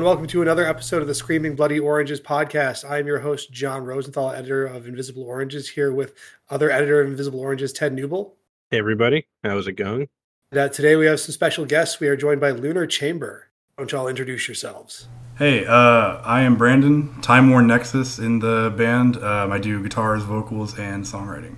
Hello and welcome to another episode of the Screaming Bloody Oranges podcast. I am your host, Jon Rosenthal, editor of Invisible Oranges, here with other editor of Invisible Oranges, Ted Nubel. Hey, everybody. How's it going? And, uh, today we have some special guests. We are joined by Lunar Chamber. Don't y'all introduce yourselves? Hey, uh, I am Brandon, Timeworn Nexus in the band. Um, I do guitars, vocals, and songwriting.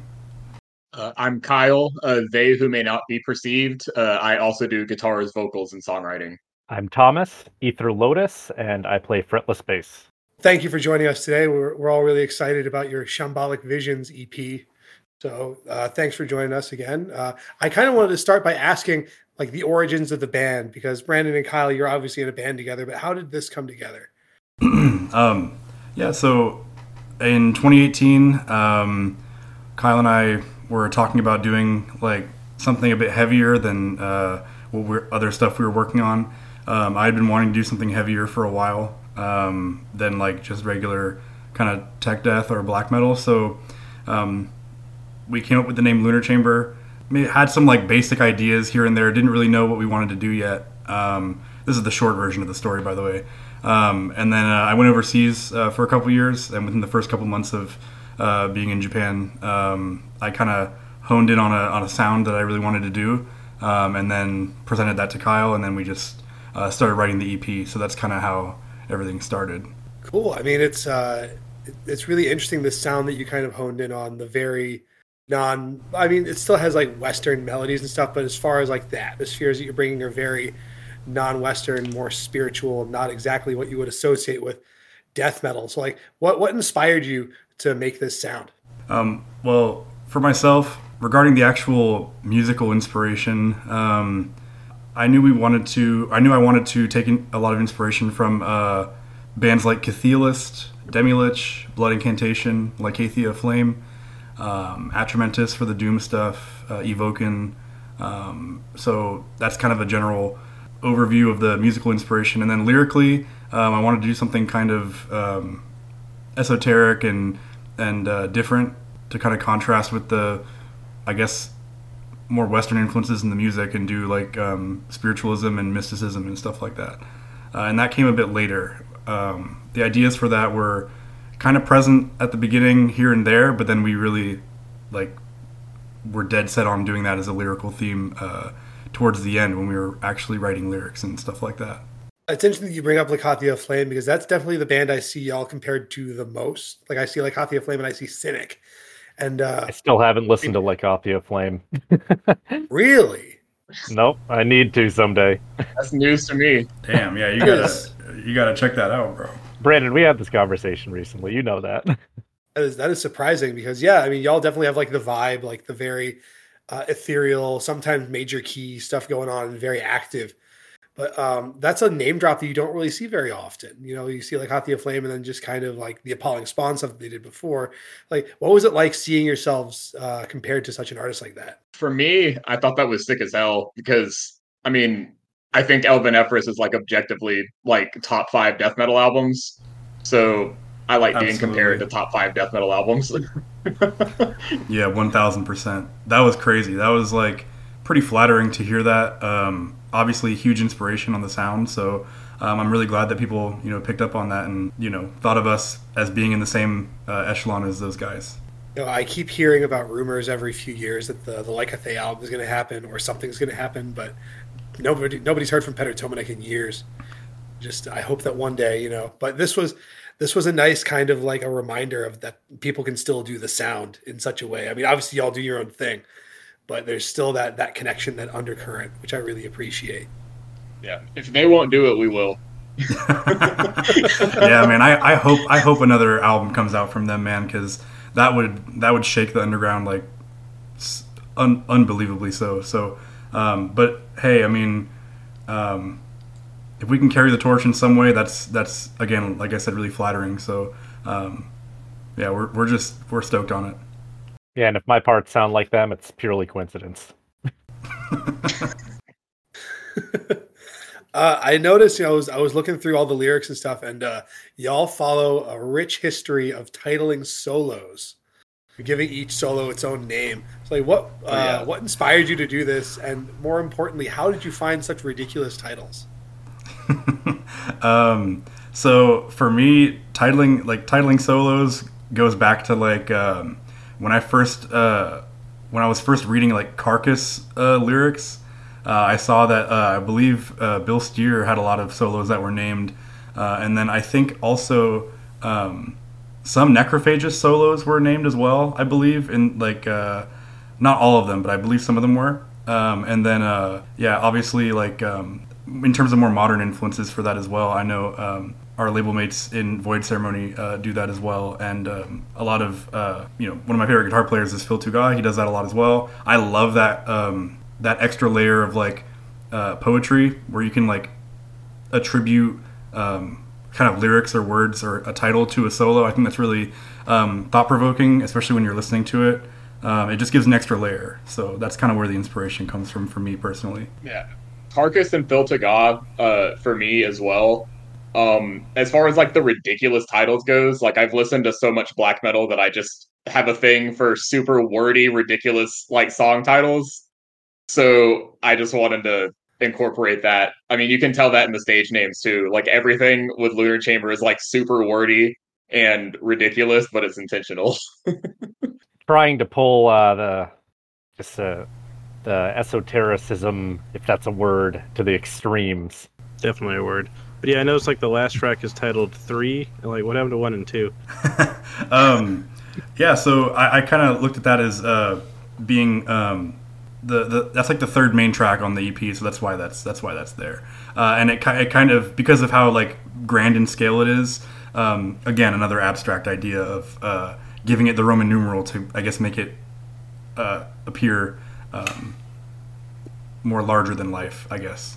Uh, I'm Kyle, uh, they who may not be perceived. Uh, I also do guitars, vocals, and songwriting. I'm Thomas, Æther Lotus, and I play fretless bass. Thank you for joining us today. We're, we're all really excited about your Shambhallic Visions EP. So uh, thanks for joining us again. Uh, I kind of wanted to start by asking like the origins of the band because Brandon and Kyle, you're obviously in a band together, but how did this come together? um, yeah, so in 2018, um, Kyle and I were talking about doing like something a bit heavier than uh, what we're, other stuff we were working on. Um, I had been wanting to do something heavier for a while um, than like just regular kind of tech death or black metal. So um, we came up with the name Lunar Chamber. We had some like basic ideas here and there. Didn't really know what we wanted to do yet. Um, this is the short version of the story, by the way. Um, and then uh, I went overseas uh, for a couple years, and within the first couple months of uh, being in Japan, um, I kind of honed in on a on a sound that I really wanted to do, and then presented that to Kyle, and then we just uh, started writing the EP. So that's kind of how everything started. Cool. I mean, it's uh, it's really interesting the sound that you kind of honed in on the very non. I mean, it still has like Western melodies and stuff, but as far as like the atmospheres that you're bringing are very non-Western, more spiritual, not exactly what you would associate with death metal. So, like, what what inspired you to make this sound? Um, well, for myself, regarding the actual musical inspiration. Um, I knew we wanted to. I knew I wanted to take a lot of inspiration from uh, bands like Cathealist, Demilich, Blood Incantation, Lykathea Aflame, um, Atramentus for the Doom stuff, uh, Evoken. Um, so that's kind of a general overview of the musical inspiration. And then lyrically, um, I wanted to do something kind of um, esoteric and and uh, different to kind of contrast with the, I guess, more Western influences in the music and do like um, spiritualism and mysticism and stuff like that. Uh, and that came a bit later. Um, the ideas for that were kind of present at the beginning here and there, but then we really like were dead set on doing that as a lyrical theme uh, towards the end when we were actually writing lyrics and stuff like that. It's interesting that you bring up Lykathea Aflame because that's definitely the band I see y'all compared to the most. Like I see Lykathea Aflame and I see Cynic and uh, I still haven't listened to Lykathea Aflame. really? Nope. I need to someday. That's news to me. Damn. Yeah, you gotta you gotta check that out, bro. Brandon, we had this conversation recently. You know that. That is that is surprising because yeah, I mean y'all definitely have like the vibe, like the very uh, ethereal, sometimes major key stuff going on, and very active. But um, that's a name drop that you don't really see very often. You know, you see like Hot the Flame and then just kind of like the Appalling Spawn stuff that they did before. Like, what was it like seeing yourselves uh, compared to such an artist like that? For me, I thought that was sick as hell because, I mean, I think Elvenefris is like objectively like top five death metal albums. So I like Absolutely. being compared to top five death metal albums. yeah, 1000%. That was crazy. That was like pretty flattering to hear that. Um, obviously huge inspiration on the sound. So um, I'm really glad that people you know picked up on that and you know thought of us as being in the same uh, echelon as those guys. You know, I keep hearing about rumors every few years that the the Lykathea album is going to happen or something's going to happen, but nobody nobody's heard from Petr Tománek in years. Just I hope that one day, you know. But this was this was a nice kind of like a reminder of that people can still do the sound in such a way. I mean, obviously y'all do your own thing, but there's still that that connection, that undercurrent, which I really appreciate. Yeah, if they won't do it, we will. yeah, man. I, I hope I hope another album comes out from them, man, because that would that would shake the underground like un, unbelievably so. So, um, but hey, I mean, um, if we can carry the torch in some way, that's that's again, like I said, really flattering. So, um, yeah, we're we're just we're stoked on it. Yeah, and if my parts sound like them, it's purely coincidence. Uh, I noticed, you know, I was, I was looking through all the lyrics and stuff, and uh, y'all follow a rich history of titling solos, You're giving each solo its own name. So, like, what uh, oh, yeah. what inspired you to do this, and more importantly, how did you find such ridiculous titles? um, so for me, titling like titling solos goes back to like um, when I first uh, when I was first reading like Carcass uh, lyrics. Uh, I saw that uh, I believe uh, Bill Steer had a lot of solos that were named, uh, and then I think also um, some Necrophagist solos were named as well. I believe in like not all of them, but I believe some of them were. Um, and then yeah, obviously like um, in terms of more modern influences for that as well. I know um, our label mates in Void Ceremony uh, do that as well, and um, a lot of uh, you know one of my favorite guitar players is Phil Tougas. He does that a lot as well. I love that um, that extra layer of like uh, poetry where you can like attribute um, kind of lyrics or words or a title to a solo. I think that's really um, thought provoking, especially when you're listening to it. Um, it just gives an extra layer. So that's kind of where the inspiration comes from for me personally. Yeah. Carcass and Phil Tougas, uh, for me as well um, as far as like the ridiculous titles goes, like I've listened to so much black metal that I just have a thing for super wordy, ridiculous like song titles. So I just wanted to incorporate that. I mean, you can tell that in the stage names too. Like everything with Lunar Chamber is like super wordy and ridiculous, but it's intentional. Trying to pull uh, the just uh, the esotericism, if that's a word, to the extremes. Definitely a word. But yeah, I noticed like the last track is titled three. And, like, what happened to one and two? um, yeah, so I, I kind of looked at that as uh, being um, the, the that's like the third main track on the EP. So that's why that's that's why that's there. Uh, and it, it kind of because of how like grand in scale it is. Um, again, another abstract idea of uh, giving it the Roman numeral to I guess make it uh, appear um, more larger than life. I guess.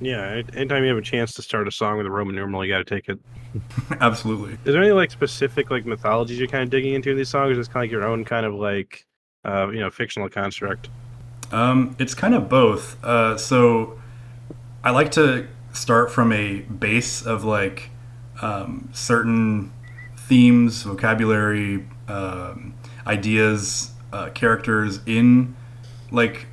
Yeah, anytime you have a chance to start a song with a Roman numeral, you got to take it. Absolutely. Is there any like specific like mythologies you're kind of digging into in these songs? Or is kind of like your own kind of like uh, you know fictional construct? Um, it's kind of both. Uh, so I like to start from a base of like um, certain themes, vocabulary, um, ideas, uh, characters in like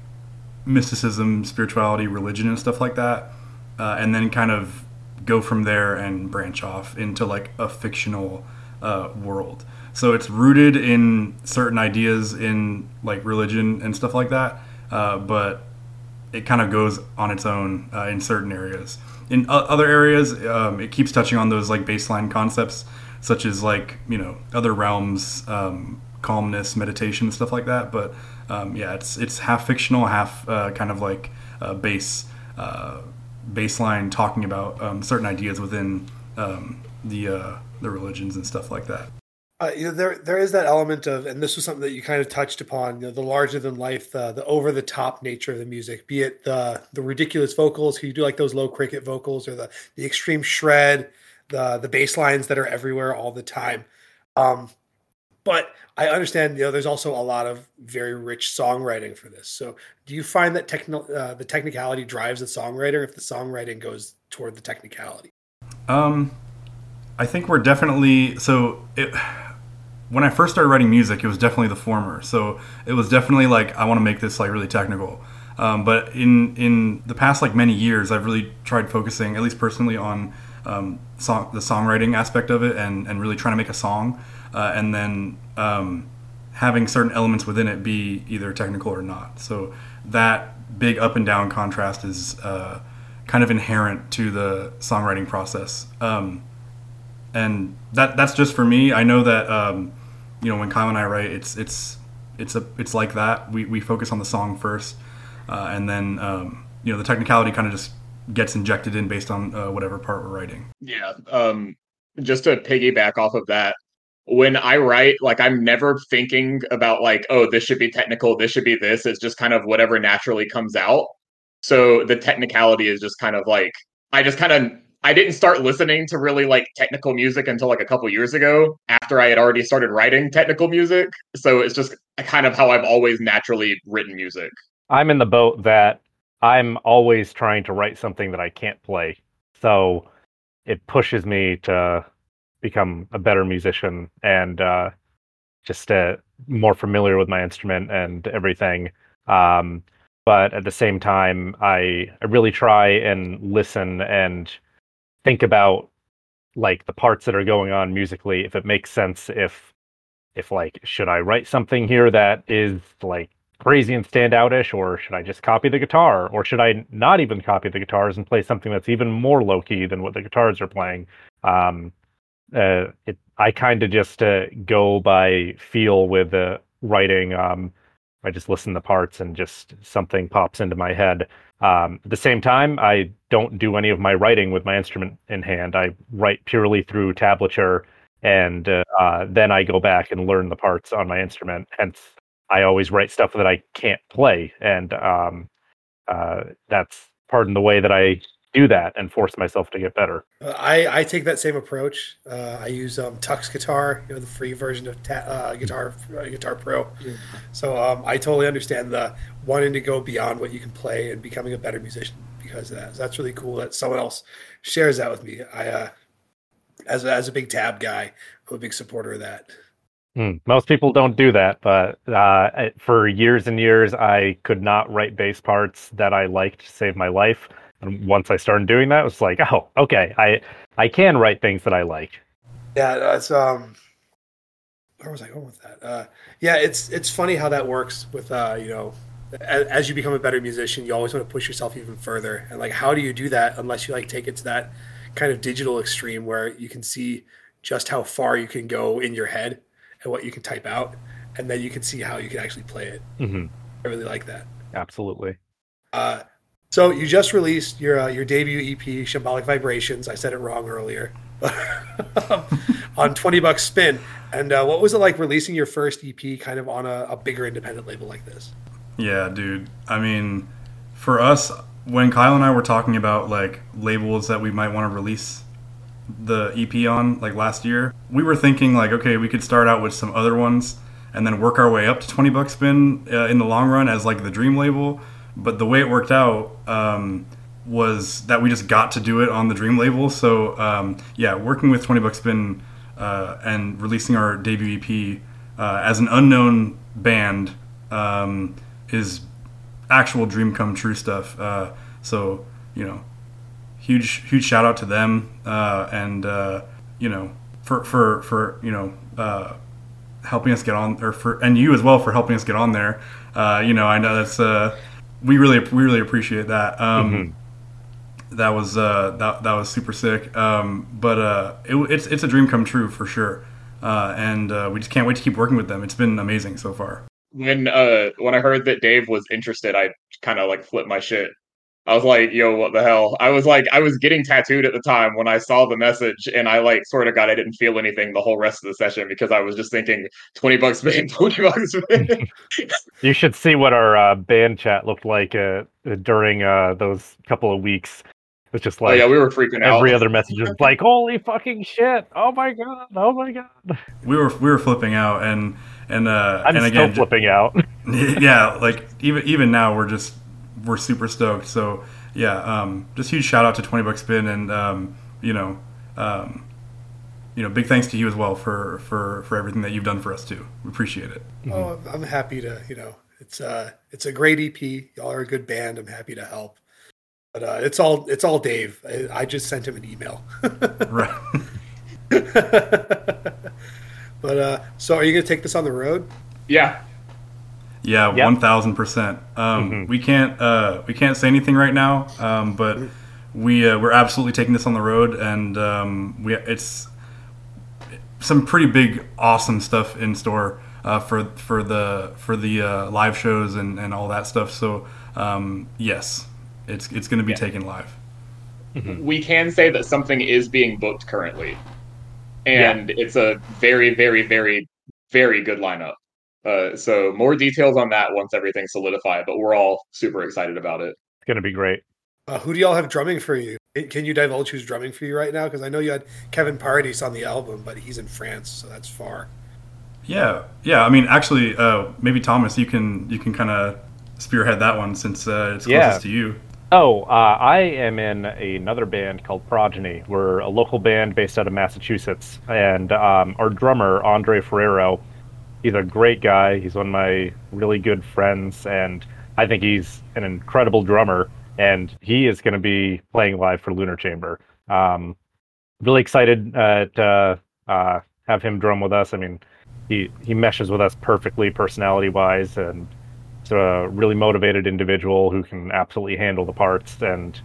mysticism, spirituality, religion, and stuff like that, uh, and then kind of go from there and branch off into like a fictional uh, world. So it's rooted in certain ideas in like religion and stuff like that, uh, but it kind of goes on its own uh, in certain areas. In other areas, um, it keeps touching on those like baseline concepts, such as like you know other realms, um, calmness, meditation, stuff like that. But um, yeah, it's it's half fictional, half uh, kind of like uh, base uh, baseline talking about um, certain ideas within um, the uh, the religions and stuff like that. Uh, you know, there there is that element of, and this was something that you kind of touched upon. You know, the larger than life, the, the over the top nature of the music, be it the the ridiculous vocals, you do like those low cricket vocals, or the the extreme shred, the the bass lines that are everywhere all the time. Um, but I understand, you know, there's also a lot of very rich songwriting for this. So, do you find that techno- uh, the technicality drives the songwriter if the songwriting goes toward the technicality? Um, I think we're definitely so. It, when I first started writing music, it was definitely the former. So it was definitely like I want to make this like really technical. Um, but in in the past like many years, I've really tried focusing, at least personally, on um, song, the songwriting aspect of it, and and really trying to make a song uh, and then um, having certain elements within it be either technical or not. So that big up and down contrast is uh, kind of inherent to the songwriting process. Um, and that that's just for me. I know that um, you know when Kyle and I write, it's it's it's a it's like that. We we focus on the song first, uh, and then um, you know the technicality kind of just gets injected in based on uh, whatever part we're writing. Yeah. Um, just to piggyback off of that, when I write, like I'm never thinking about like, oh, this should be technical, this should be this. It's just kind of whatever naturally comes out. So the technicality is just kind of like I just kind of I didn't start listening to really like technical music until like a couple years ago after I had already started writing technical music. So it's just kind of how I've always naturally written music. I'm in the boat that I'm always trying to write something that I can't play. So it pushes me to become a better musician and uh, just uh, more familiar with my instrument and everything. Um, but at the same time, I, I really try and listen and think about like the parts that are going on musically if it makes sense if if like should i write something here that is like crazy and standoutish or should i just copy the guitar or should i not even copy the guitars and play something that's even more low key than what the guitars are playing um uh it i kind of just uh, go by feel with writing um i just listen to parts and just something pops into my head um, at the same time, I don't do any of my writing with my instrument in hand. I write purely through tablature, and uh, then I go back and learn the parts on my instrument. Hence, I always write stuff that I can't play, and um, uh, that's part of the way that I do that and force myself to get better. Uh, I, I take that same approach. Uh, I use um, TuxGuitar, you know, the free version of ta- uh, Guitar uh, Guitar Pro. Yeah. So um, I totally understand the wanting to go beyond what you can play and becoming a better musician because of that. that's really cool that someone else shares that with me. I, uh, as a, as a big tab guy, I'm a big supporter of that. Hmm. Most people don't do that, but uh, for years and years, I could not write bass parts that I liked to save my life. And once I started doing that, it was like, oh, okay, I I can write things that I like. Yeah, that's um. Where was I going with that? Uh, yeah, it's it's funny how that works with uh, you know, as, as you become a better musician, you always want to push yourself even further. And like, how do you do that unless you like take it to that kind of digital extreme where you can see just how far you can go in your head and what you can type out, and then you can see how you can actually play it. Mm-hmm. I really like that. Absolutely. Uh, so you just released your uh, your debut EP, Shambhallic Vibrations. I said it wrong earlier. on twenty Buck Spin. And uh, what was it like releasing your first EP, kind of on a, a bigger independent label like this? Yeah, dude. I mean, for us, when Kyle and I were talking about like labels that we might want to release the EP on, like last year, we were thinking like, okay, we could start out with some other ones and then work our way up to 20 Buck Spin uh, in the long run as like the dream label but the way it worked out um, was that we just got to do it on the Dream label. So um, yeah, working with Twenty Buck Spin uh, and releasing our debut EP uh, as an unknown band um, is actual dream come true stuff. Uh, so you know, huge huge shout out to them uh, and uh, you know for for for you know uh, helping us get on or for and you as well for helping us get on there. you know, I know that's we really we really appreciate that. Um, mm-hmm. That was uh, that that was super sick. Um, but uh, it, it's it's a dream come true for sure, uh, and uh, we just can't wait to keep working with them. It's been amazing so far. When uh, when I heard that Dave was interested, I kind of like flipped my shit I was like, yo, what the hell? I was like, I was getting tattooed at the time when I saw the message, and I like sort of got, I didn't feel anything the whole rest of the session because I was just thinking 20 bucks band, 20 bucks band. you should see what our uh, band chat looked like uh, during uh, those couple of weeks. It's just like, oh, yeah, we were freaking every out. Every other message was like, holy fucking shit. Oh my God. Oh my God. We were, we were flipping out, and, and, uh, I'm and still again, flipping out. yeah, like even, even now, we're just, we're super stoked. So yeah, um, just huge shout out to Twenty Buck Spin, and um, you know, um, you know, big thanks to you as well for for for everything that you've done for us too. We appreciate it. Oh, I'm happy to you know, it's uh it's a great EP. Y'all are a good band. I'm happy to help. But uh, it's all it's all Dave. I, I just sent him an email. right. but uh, so are you gonna take this on the road? Yeah, yeah, yep. one thousand percent. Um, mm-hmm. We can't uh, we can't say anything right now, um, but we uh, we're absolutely taking this on the road, and um, we it's some pretty big, awesome stuff in store uh, for for the for the uh, live shows and, and all that stuff. So um, yes, it's it's going to be yeah. taken live. Mm-hmm. We can say that something is being booked currently, and yeah. it's a very very very very good lineup. Uh, so more details on that once everything's solidified, but we're all super excited about it. It's gonna be great. Uh, who do y'all have drumming for you? Can you divulge who's drumming for you right now? Because I know you had Kevin Paradis on the album, but he's in France, so that's far. Yeah, yeah. I mean, actually, uh, maybe Thomas, you can you can kind of spearhead that one since uh, it's closest yeah. to you. Oh, uh, I am in another band called Progeny. We're a local band based out of Massachusetts, and um, our drummer Andre Ferrero he's a great guy. He's one of my really good friends, and I think he's an incredible drummer. And he is going to be playing live for Lunar Chamber. Um, really excited uh, to uh, have him drum with us. I mean, he he meshes with us perfectly, personality wise, and he's a really motivated individual who can absolutely handle the parts. And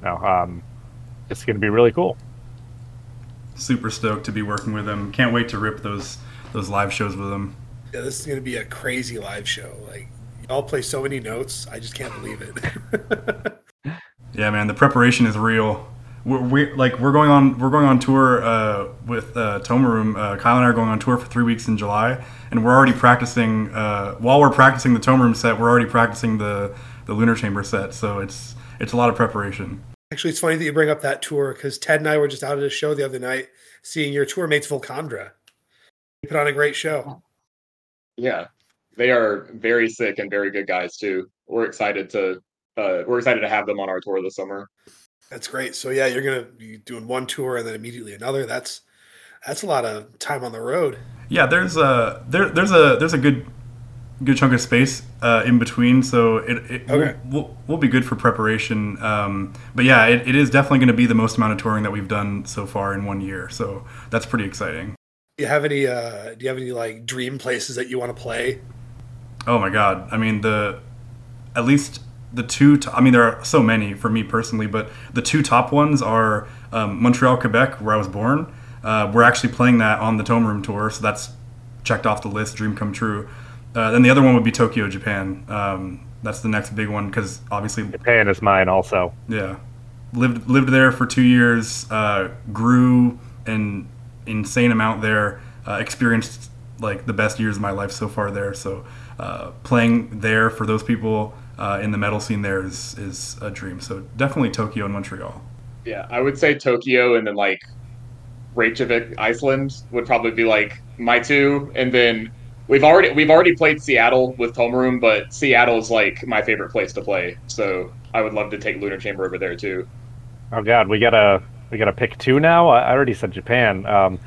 you know, um, it's going to be really cool. Super stoked to be working with him. Can't wait to rip those those live shows with him. Yeah, this is going to be a crazy live show. Like, y'all play so many notes. I just can't believe it. yeah, man, the preparation is real. We're, we like we're going on we're going on tour uh, with uh, Tómarúm. Uh, Kyle and I are going on tour for three weeks in July, and we're already practicing. Uh, while we're practicing the Tómarúm set, we're already practicing the the Lunar Chamber set. So it's it's a lot of preparation. Actually, it's funny that you bring up that tour because Ted and I were just out at a show the other night, seeing your tour mates Volcandra. You put on a great show. Yeah, they are very sick and very good guys too. We're excited to uh, we're excited to have them on our tour this summer. That's great. So yeah, you're gonna be doing one tour and then immediately another. That's that's a lot of time on the road. Yeah, there's a there there's a there's a good good chunk of space uh, in between, so it, it Okay. will we'll, we'll be good for preparation. Um, but yeah, it, it is definitely going to be the most amount of touring that we've done so far in one year, so that's pretty exciting. Do you have any? uh Do you have any like dream places that you want to play? Oh my god! I mean the at least the two. To, I mean there are so many for me personally, but the two top ones are um, Montreal, Quebec, where I was born. Uh, we're actually playing that on the Tómarúm tour, so that's checked off the list. Dream come true. Uh, then the other one would be Tokyo, Japan. Um, that's the next big one because obviously, Japan is mine also. yeah, lived lived there for two years. Uh, grew an insane amount there. Uh, experienced like the best years of my life so far there. So uh, playing there for those people uh, in the metal scene there is is a dream. So definitely Tokyo and Montreal. Yeah, I would say Tokyo and then like Reykjavik, Iceland would probably be like my two, and then we've already we've already played Seattle with Tómarúm, but Seattle is like my favorite place to play. So I would love to take Lunar Chamber over there too. Oh God, we gotta we gotta pick two now. I I already said Japan. Um,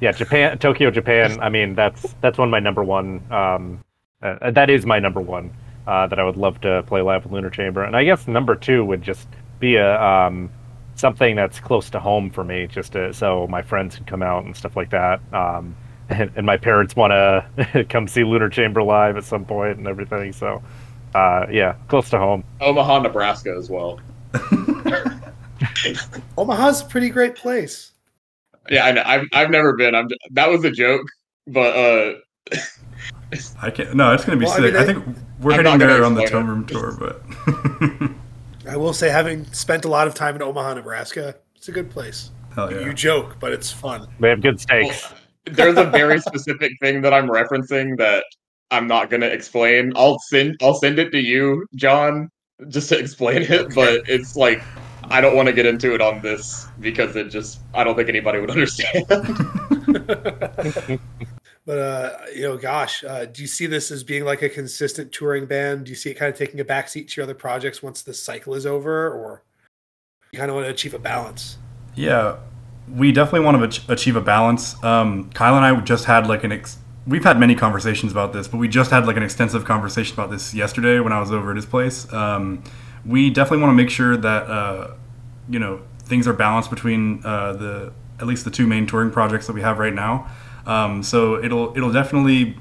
yeah, Japan, Tokyo, Japan. I mean, that's that's one of my number one. Um, uh, that is my number one. Uh, that I would love to play live with Lunar Chamber, and I guess number two would just be a um, something that's close to home for me, just to, so my friends can come out and stuff like that. Um, and, and my parents want to come see Lunar Chamber live at some point and everything. So, uh, yeah, close to home. Omaha, Nebraska as well. Omaha's a pretty great place. Yeah, I know. I've I've never been. I'm that was a joke, but uh, I can't. No, it's gonna be Well, I sick. mean, I, they- think we're I'm heading there on the explain Tome. Room tour, but I will say, having spent a lot of time in Omaha, Nebraska, it's a good place. hell yeah. You joke, but it's fun. They have good steaks. well, there's a very specific thing that I'm referencing that I'm not gonna explain. I'll send I'll send it to you, Jon, just to explain it. But it's like I don't want to get into it on this because it just I don't think anybody would understand. But uh, you know, gosh, uh, do you see this as being like a consistent touring band? Do you see it kind of taking a backseat to your other projects once the cycle is over, or you kind of want to achieve a balance? Yeah, we definitely want to achieve a balance. Um, Kyle and I just had like an ex- we've had many conversations about this, but we just had like an extensive conversation about this yesterday when I was over at his place. Um, we definitely want to make sure that uh, you know things are balanced between uh, the at least the two main touring projects that we have right now. Um, so it'll it'll definitely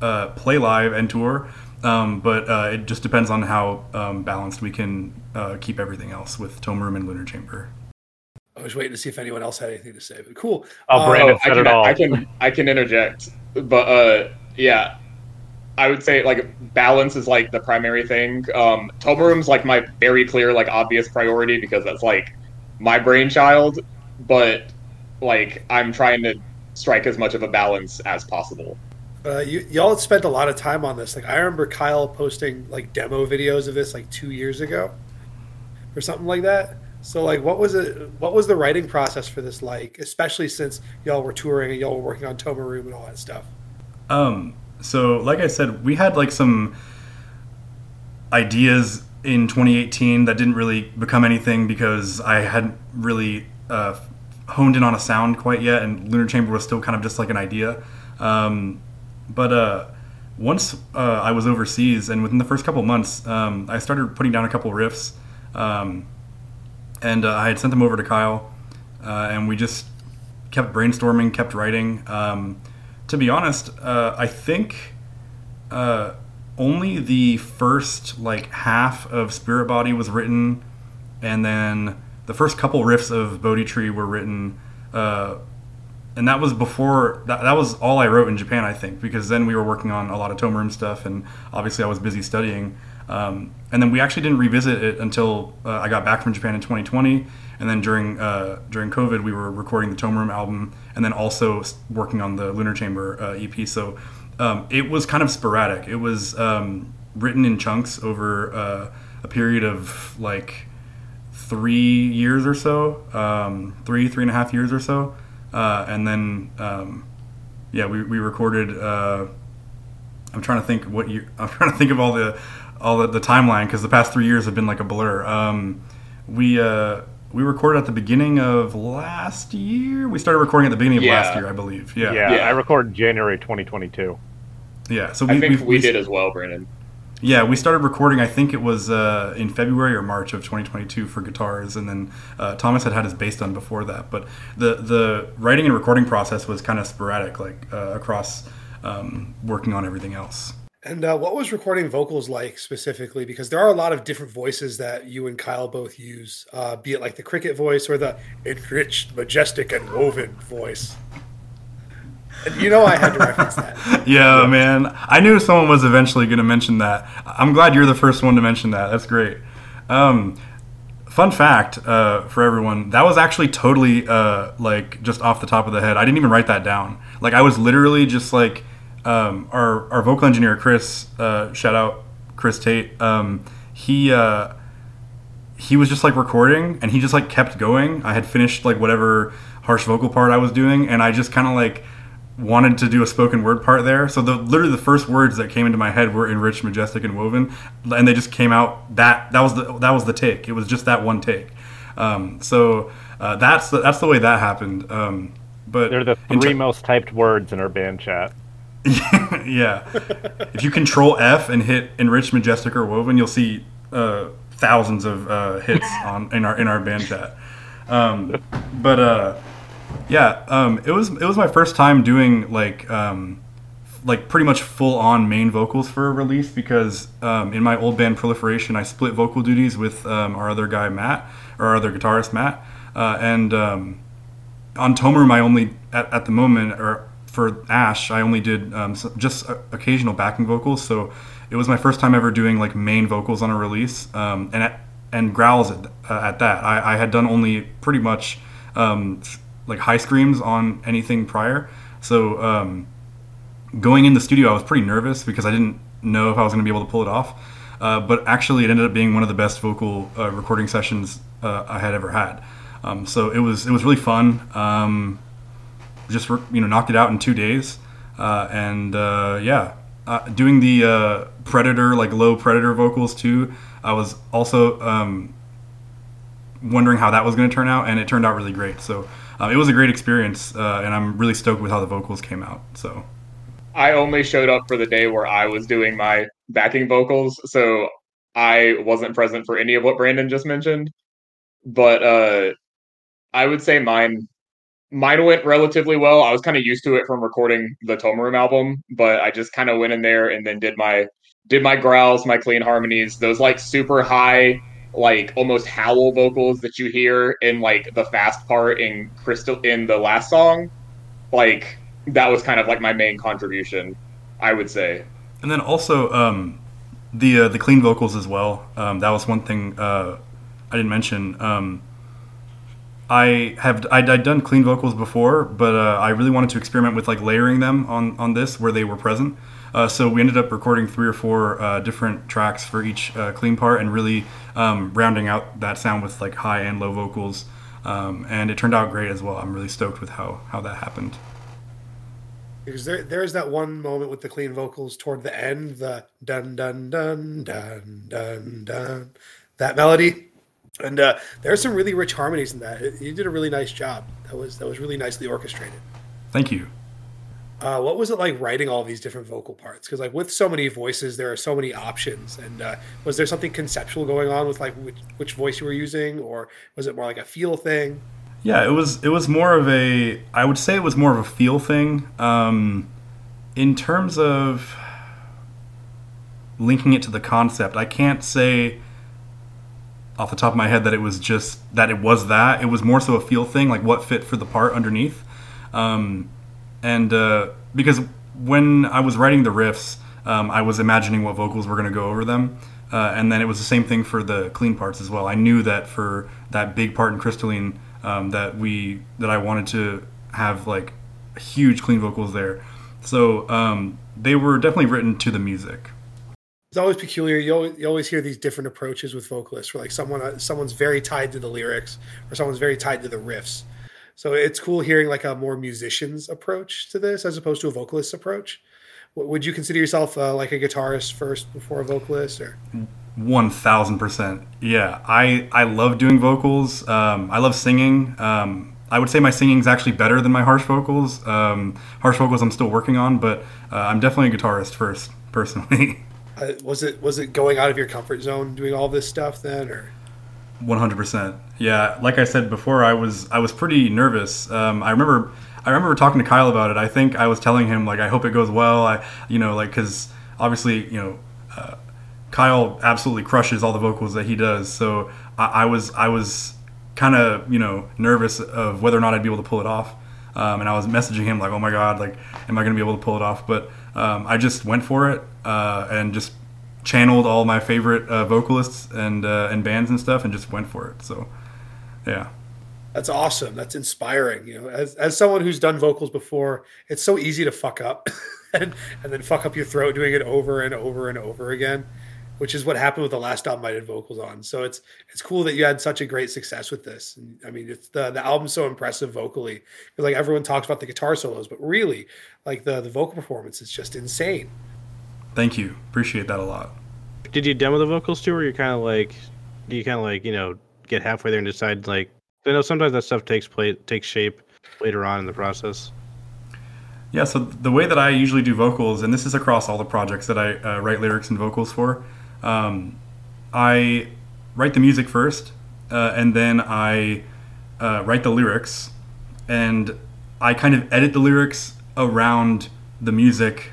uh, play live and tour, um, but uh, it just depends on how um, balanced we can uh, keep everything else with Tómarúm and Lunar Chamber. I was waiting to see if anyone else had anything to say. But cool. Oh, Uh, Brandon I said can, it all. I can I can interject, but uh, yeah, I would say like balance is like the primary thing. Um, Tómarúm's like my very clear, like obvious priority because that's like my brainchild. But like I'm trying to strike as much of a balance as possible. Uh, you, y'all had spent a lot of time on this. Like I remember Kyle posting like demo videos of this like two years ago, or something like that. So like, what was it? What was the writing process for this like? Especially since y'all were touring and y'all were working on Tómarúm and all that stuff. Um, so like I said, we had like some ideas in 2018 that didn't really become anything because I hadn't really uh, honed in on a sound quite yet, and Lunar Chamber was still kind of just like an idea. Um, but uh, once uh, I was overseas, and within the first couple months, um, I started putting down a couple riffs, um, and uh, I had sent them over to Kyle. uh, and we just kept brainstorming, kept writing. Um, to be honest, uh, I think uh, only the first like half of Spirit Body was written, and then the first couple riffs of Bodhi Tree were written. Uh, and that was before that, that was all I wrote in Japan, I think, because then we were working on a lot of Tómarúm stuff, and obviously I was busy studying. Um, and then we actually didn't revisit it until uh, I got back from Japan in 2020, and then during uh, during COVID, we were recording the Tómarúm album, and then also working on the Lunar Chamber uh, EP. So um, it was kind of sporadic. It was um, written in chunks over uh, a period of like three years or so, um, three three and a half years or so, uh, and then um, yeah, we, we recorded. Uh, I'm trying to think what you. I'm trying to think of all the all the, the timeline because the past three years have been like a blur. Um, we uh, we recorded at the beginning of last year. We started recording at the beginning of Yeah. last year, I believe. Yeah, Yeah, Yeah. I recorded January 2022. yeah. So we I think we, we, did as well, Brandon. Yeah, we started recording. I think it was uh, in February or March of 2022 for guitars, and then uh, Thomas had had his bass done before that. But the the writing and recording process was kind of sporadic, like uh, across um, working on everything else. And uh, what was recording vocals like specifically? Because there are a lot of different voices that you and Kyle both use, uh, be it like the cricket voice or the enriched, majestic, and woven voice. And you know I had to reference that. Yeah, man. I knew someone was eventually going to mention that. I'm glad you're the first one to mention that. That's great. Um, fun fact uh, for everyone: that was actually totally uh, like just off the top of the head. I didn't even write that down. Like I was literally just like um, our our vocal engineer Chris. Uh, shout out Chris Tate. Um, he. Uh, he was just like recording and he just like kept going. I had finished like whatever harsh vocal part I was doing and I just kind of like wanted to do a spoken word part there. So the literally the first words that came into my head were enriched, majestic, and woven, and they just came out. That that was the that was the take. It was just that one take. Um, so uh, that's the, that's the way that happened. Um, but They're the three ter- most typed words in our band chat. yeah. if you control F and hit enriched, majestic, or woven, you'll see uh, thousands of uh, hits on in our in our band chat. Um, but uh, yeah, um, it was it was my first time doing like um, like pretty much full on main vocals for a release because um, in my old band Proliferation, I split vocal duties with um, our other guy Matt or our other guitarist Matt, uh, and um, on Tómarúm, my only at, at the moment or for Ash, I only did um, just uh, occasional backing vocals. So it was my first time ever doing like main vocals on a release, um, and at, and growls at, uh, at that. I, I had done only pretty much um, like high screams on anything prior. So um, going in the studio, I was pretty nervous because I didn't know if I was going to be able to pull it off. Uh, but actually, it ended up being one of the best vocal uh, recording sessions uh, I had ever had. Um, so it was it was really fun. Just you know knocked it out in two days, uh, and uh, yeah, uh, doing the uh, predator like low predator vocals too. I was also um, wondering how that was going to turn out, and it turned out really great. So um, it was a great experience, uh, and I'm really stoked with how the vocals came out. So. I only showed up for the day where I was doing my backing vocals, so I wasn't present for any of what Brandon just mentioned. But uh, I would say mine mine went relatively well. I was kind of used to it from recording the Tómarúm album, but I just kind of went in there and then did my did my growls, my clean harmonies, those like super high, like almost howl vocals that you hear in like the fast part in Crystal in the last song. Like that was kind of like my main contribution, I would say. And then also um, the uh, the clean vocals as well. Um, that was one thing uh, I didn't mention. Um, I have I'd, I'd done clean vocals before, but uh, I really wanted to experiment with like layering them on on this where they were present. Uh, so we ended up recording three or four uh, different tracks for each uh, clean part and really um, rounding out that sound with like high and low vocals. Um, and it turned out great as well. I'm really stoked with how how that happened. Because there, there's that one moment with the clean vocals toward the end, the dun dun dun dun dun dun, that melody, and uh, there's some really rich harmonies in that. It- You did a really nice job. That was that was really nicely orchestrated. Thank you. Uh, what was it like writing all these different vocal parts? Because like with so many voices, there are so many options. And uh, was there something conceptual going on with like which, which voice you were using, or was it more like a feel thing? Yeah, it was it was more of a I would say it was more of a feel thing. Um, in terms of linking it to the concept, I can't say off the top of my head that it was just that it was that. It was more so a feel thing, like what fit for the part underneath. Um, and uh, because when I was writing the riffs, um, I was imagining what vocals were going to go over them. Uh, and then it was the same thing for the clean parts as well. I knew that for that big part in Crystalline, um, that we that I wanted to have like huge clean vocals there. So um, they were definitely written to the music. It's always peculiar. You always, you always hear these different approaches with vocalists, where like someone uh, someone's very tied to the lyrics, or someone's very tied to the riffs. So it's cool hearing like a more musician's approach to this as opposed to a vocalist's approach. Would you consider yourself uh, like a guitarist first before a vocalist, or? One thousand percent. Yeah, I I love doing vocals. Um, I love singing. Um, I would say my singing is actually better than my harsh vocals. Um, harsh vocals I'm still working on, but uh, I'm definitely a guitarist first, personally. Uh, was it was it going out of your comfort zone doing all this stuff then, or? One hundred percent. Yeah, like I said before, I was I was pretty nervous. Um, I remember I remember talking to Kyle about it. I think I was telling him like I hope it goes well. I you know like because obviously you know uh, Kyle absolutely crushes all the vocals that he does. So I, I was I was kind of you know nervous of whether or not I'd be able to pull it off. Um, and I was messaging him like, oh my god, like am I going to be able to pull it off? But um, I just went for it uh, and just channeled all my favorite uh, vocalists and uh, and bands and stuff and just went for it. So yeah. That's awesome. That's inspiring. You know, as, as someone who's done vocals before, it's so easy to fuck up and, and then fuck up your throat doing it over and over and over again, which is what happened with the last album I did vocals on. So it's it's cool that you had such a great success with this. And, I mean, it's the the album's so impressive vocally. Like everyone talks about the guitar solos, but really, like the the vocal performance is just insane. Thank you. Appreciate that a lot. Did you demo the vocals too, or you kind of like, do you kind of like you know get halfway there and decide like I know sometimes that stuff takes play takes shape later on in the process. Yeah, so the way that I usually do vocals, and this is across all the projects that I uh, write lyrics and vocals for, um, I write the music first, uh, and then I uh, write the lyrics, and I kind of edit the lyrics around the music,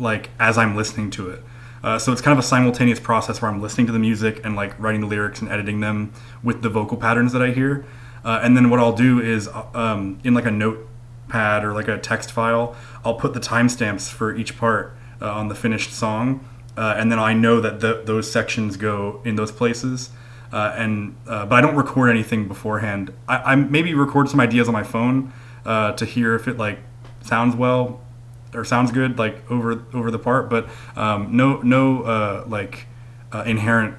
like as I'm listening to it. Uh, so it's kind of a simultaneous process where I'm listening to the music and like writing the lyrics and editing them with the vocal patterns that I hear. Uh, and then what I'll do is um, in like a notepad or like a text file, I'll put the timestamps for each part uh, on the finished song, uh, and then I know that the, those sections go in those places. Uh, and uh, but I don't record anything beforehand. I, I maybe record some ideas on my phone uh, to hear if it like sounds well or sounds good like over over the part, but um, no no like inherent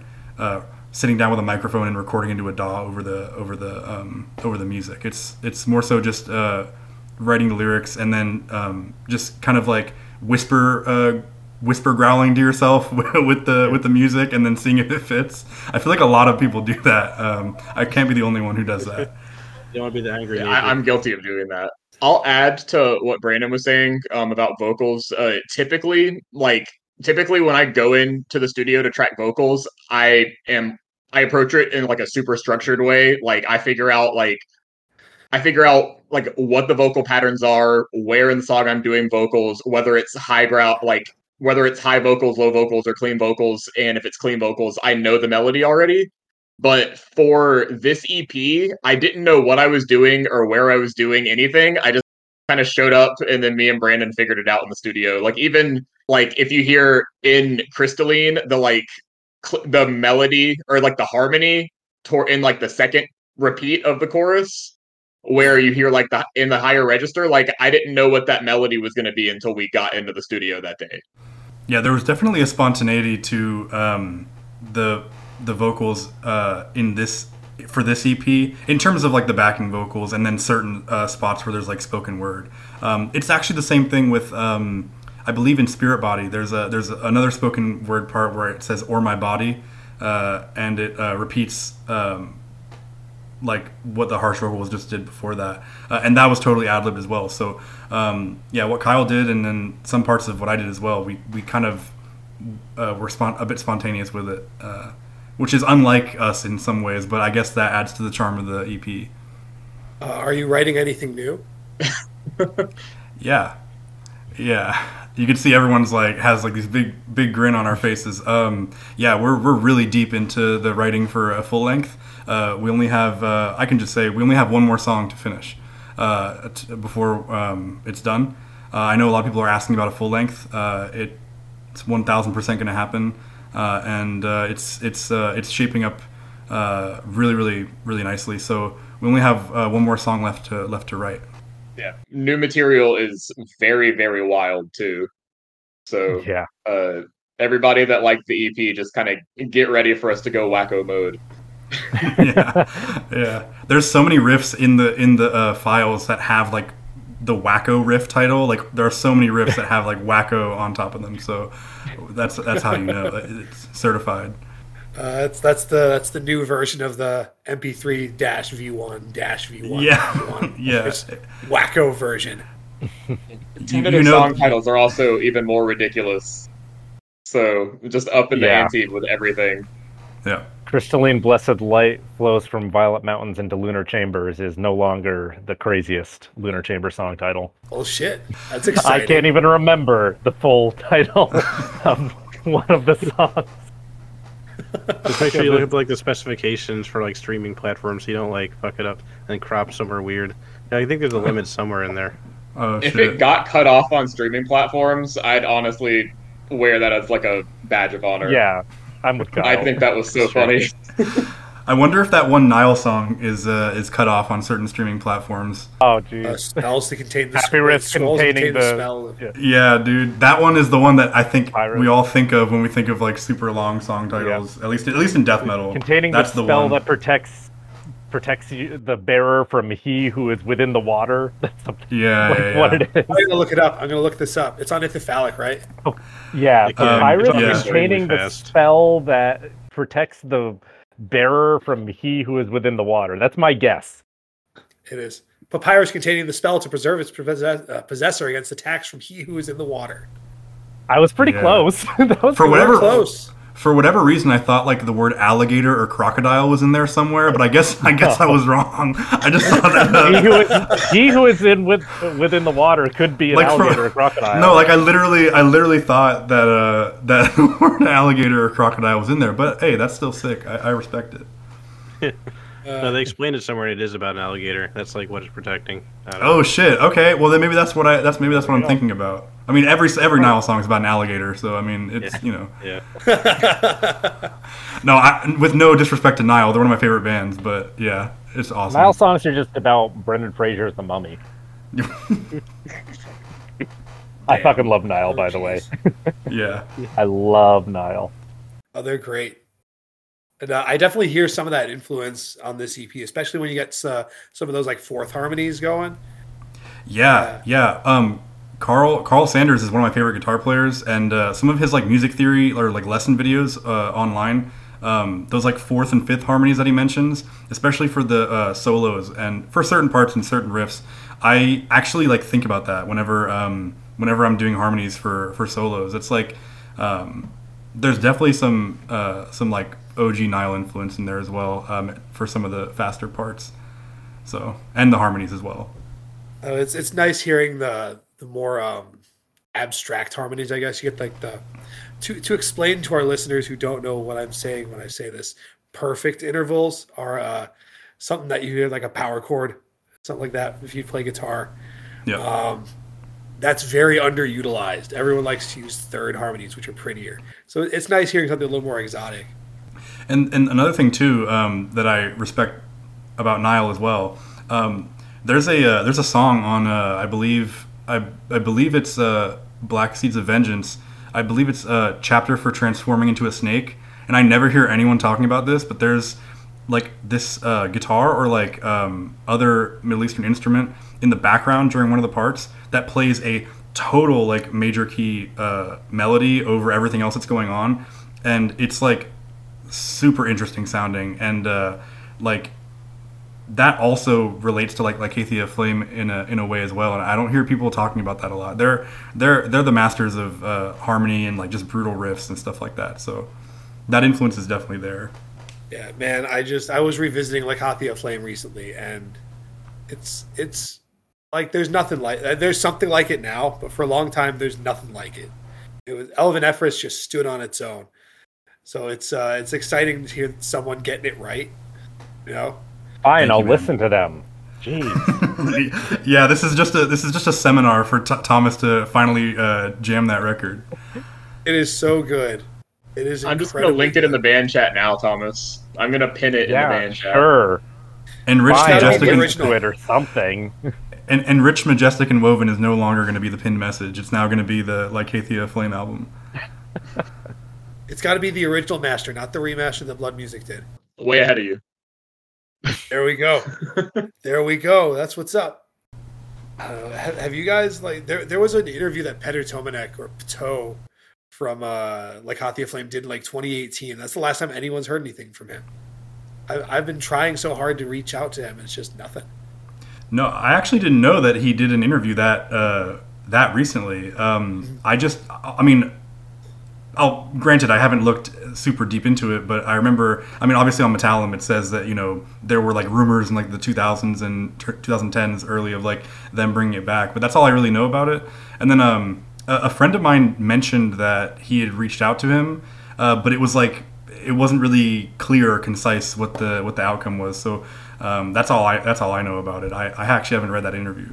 sitting down with a microphone and recording into a DAW over the over the um, over the music. It's it's more so just uh, writing the lyrics and then um, just kind of like whisper uh, whisper growling to yourself with the with the music and then seeing if it fits. I feel like a lot of people do that. Um, I can't be the only one who does that. you don't want to be the angry. Yeah, I, am guilty of doing that. I'll add to what Brandon was saying um, about vocals. Uh, typically, like typically when I go into the studio to track vocals, I am I approach it in like a super structured way. Like I figure out like I figure out like what the vocal patterns are, where in the song I'm doing vocals, whether it's high ground like whether it's high vocals, low vocals, or clean vocals, and if it's clean vocals, I know the melody already. But for this EP, I didn't know what I was doing or where I was doing anything. I just kind of showed up and then me and Brandon figured it out in the studio. Like even like if you hear in Crystalline the like cl- the melody or like the harmony tor- in like the second repeat of the chorus where you hear like the in the higher register like i didn't know what that melody was going to be until we got into the studio that day yeah there was definitely a spontaneity to um, the the vocals uh, in this for this ep in terms of like the backing vocals and then certain uh, spots where there's like spoken word um, it's actually the same thing with um, I believe in Spirit Body. There's a there's another spoken word part where it says "or my body," uh, and it uh, repeats um, like what the harsh vocals just did before that, uh, and that was totally ad libbed as well. So um, yeah, what Kyle did, and then some parts of what I did as well. We we kind of uh, were spont- a bit spontaneous with it, uh, which is unlike us in some ways, but I guess that adds to the charm of the EP. Uh, are you writing anything new? Yeah, yeah. You can see everyone's like has like these big big grin on our faces. Um, yeah, we're we're really deep into the writing for a full length. Uh, we only have uh, I can just say we only have one more song to finish uh, t- before um, it's done. Uh, I know a lot of people are asking about a full length. Uh, it, it's one thousand percent going to happen, uh, and uh, it's it's uh, it's shaping up uh, really really really nicely. So we only have uh, one more song left to left to write. Yeah, new material is very very wild too. So Yeah. uh, everybody that liked the EP, just kind of get ready for us to go wacko mode. yeah, yeah. There's so many riffs in the in the uh, files that have like the wacko riff title. Like there are so many riffs that have like wacko on top of them. So that's that's how you know it's certified. Uh, that's that's the that's the new version of the MP3 dash V1 dash V1. Yeah, V1. yeah. Wacko version. Tentative know- song titles are also even more ridiculous. So just up in the Yeah. ante with everything. Yeah, Crystalline blessed light flows from Violet Mountains into Lunar Chambers is no longer the craziest Lunar Chamber song title. Oh shit, that's exciting! I can't even remember the full title of one of the songs. Just make sure you look at like the specifications for like streaming platforms, so you don't like fuck it up and crop somewhere weird. Yeah, I think there's a limit somewhere in there. oh If shit. it got cut off on streaming platforms, I'd honestly wear that as like a badge of honor. Yeah, I'm with Kyle. I think that was so funny. I wonder if that one Nile song is uh, is cut off on certain streaming platforms. Oh, Uh, geez. spells to contain the Happy spell- riff containing contain the- spell. yeah. Yeah, dude, that one is the one that I think Pirate. we all think of when we think of like super long song titles. At least at least in death metal, Containing that's the the spell one. that protects protects you, the bearer from he who is within the water. That's something yeah, like yeah, what yeah. it is. I'm gonna look it up. I'm gonna look this up. It's on Ithyphallic, right? Yeah, Like, the um, pirate yeah. containing the spell that protects the bearer from he who is within the water. That's my guess. It is. Papyrus containing the spell to preserve its possess- uh, possessor against attacks from he who is in the water. I was pretty Yeah. close. that was For whatever- Close. For whatever reason, I thought like the word alligator or crocodile was in there somewhere, but I guess I guess I was wrong. I just thought that. he who is, he who is in with within the water could be an Like for- alligator or crocodile. No, like I literally, I literally thought that uh, that the word alligator or crocodile was in there. But hey, that's still sick. I, I respect it. No, they uh, explained it somewhere. It is about an alligator. That's like what it's protecting. I don't Oh shit. Okay. Well, then maybe that's what I. That's maybe that's what I'm thinking about. I mean, every every Nile song is about an alligator, so I mean, it's Yeah. you know. know. Yeah. No, I, with no disrespect to Nile, they're one of my favorite bands, but yeah, it's awesome. Nile songs are just about Brendan Fraser's The Mummy. I fucking love Nile, by the way. yeah. I love Nile. Oh, they're great. And uh, I definitely hear some of that influence on this EP, especially when you get uh, some of those like fourth harmonies going. Yeah, yeah. Um, Karl Karl Sanders is one of my favorite guitar players, and uh, some of his like music theory or like lesson videos uh, online. Um, those like fourth and fifth harmonies that he mentions, especially for the uh, solos and for certain parts and certain riffs, I actually like think about that whenever um, whenever I'm doing harmonies for for solos. It's like um, there's definitely some uh, some like OG Nile influence in there as well um, for some of the faster parts. So and the harmonies as well. Uh, it's it's nice hearing the the more um, abstract harmonies. I guess you get like the to to explain to our listeners who don't know what I'm saying when I say this. Perfect intervals are uh, something that you hear like a power chord, something like that. If you play guitar, Yeah. um, that's very underutilized. Everyone likes to use third harmonies, which are prettier. So it's nice hearing something a little more exotic. And and another thing too um, that I respect about Nile as well. Um, there's a uh, there's a song on uh, I believe I I believe it's uh, Black Seeds of Vengeance. I believe it's a chapter for transforming into a snake. And I never hear anyone talking about this, but there's like this uh, guitar or like um, other Middle Eastern instrument in the background during one of the parts that plays a total like major key uh, melody over everything else that's going on, and it's like super interesting sounding and uh, like that also relates to like Lykathea Aflame in a in a way as well. And I don't hear people talking about that a lot. They're they're they're the masters of uh, harmony and like just brutal riffs and stuff like that. So that influence is definitely there. Yeah, man. I just I was revisiting Lykathea Aflame recently, and It's it's like there's nothing like uh, there's something like it now, but for a long time there's nothing like it. It was Elvenefris just stood on its own. So it's uh it's exciting to hear someone getting it right. You know? Fine, Thank I'll you, listen to them. Jeez. yeah, this is just a this is just a seminar for T- Thomas to finally uh, jam that record. It is so good. It is I'm just gonna incredibly link it in the band chat now, Thomas. I'm gonna pin it in the yeah, band chat. sure. And Rich Fine, gotta be I'll Majestic and, original. it or something. and, and Rich Majestic and Woven is no longer going to be the pinned message. It's now going to be the Lykathea Aflame album. It's got to be the original master, not the remaster that Blood Music did. Way ahead of you. There we go. there we go. That's what's up. Uh, have, have you guys like there? There was an interview that Petr Tománek or Pto from uh, Lykathea Aflame did in like 2018. That's the last time anyone's heard anything from him. I, I've been trying so hard to reach out to him. It's just nothing. No, I actually didn't know that he did an interview that uh, that recently. Um, I just, I mean, I'll granted I haven't looked super deep into it, but I remember. I mean, obviously on Metallum it says that you know there were like rumors in like the 2000s and t- 2010s early of like them bringing it back, but that's all I really know about it. And then um, a, a friend of mine mentioned that he had reached out to him, uh, but it was like it wasn't really clear or concise what the what the outcome was. So um, that's all I that's all I know about it. I, I actually haven't read that interview.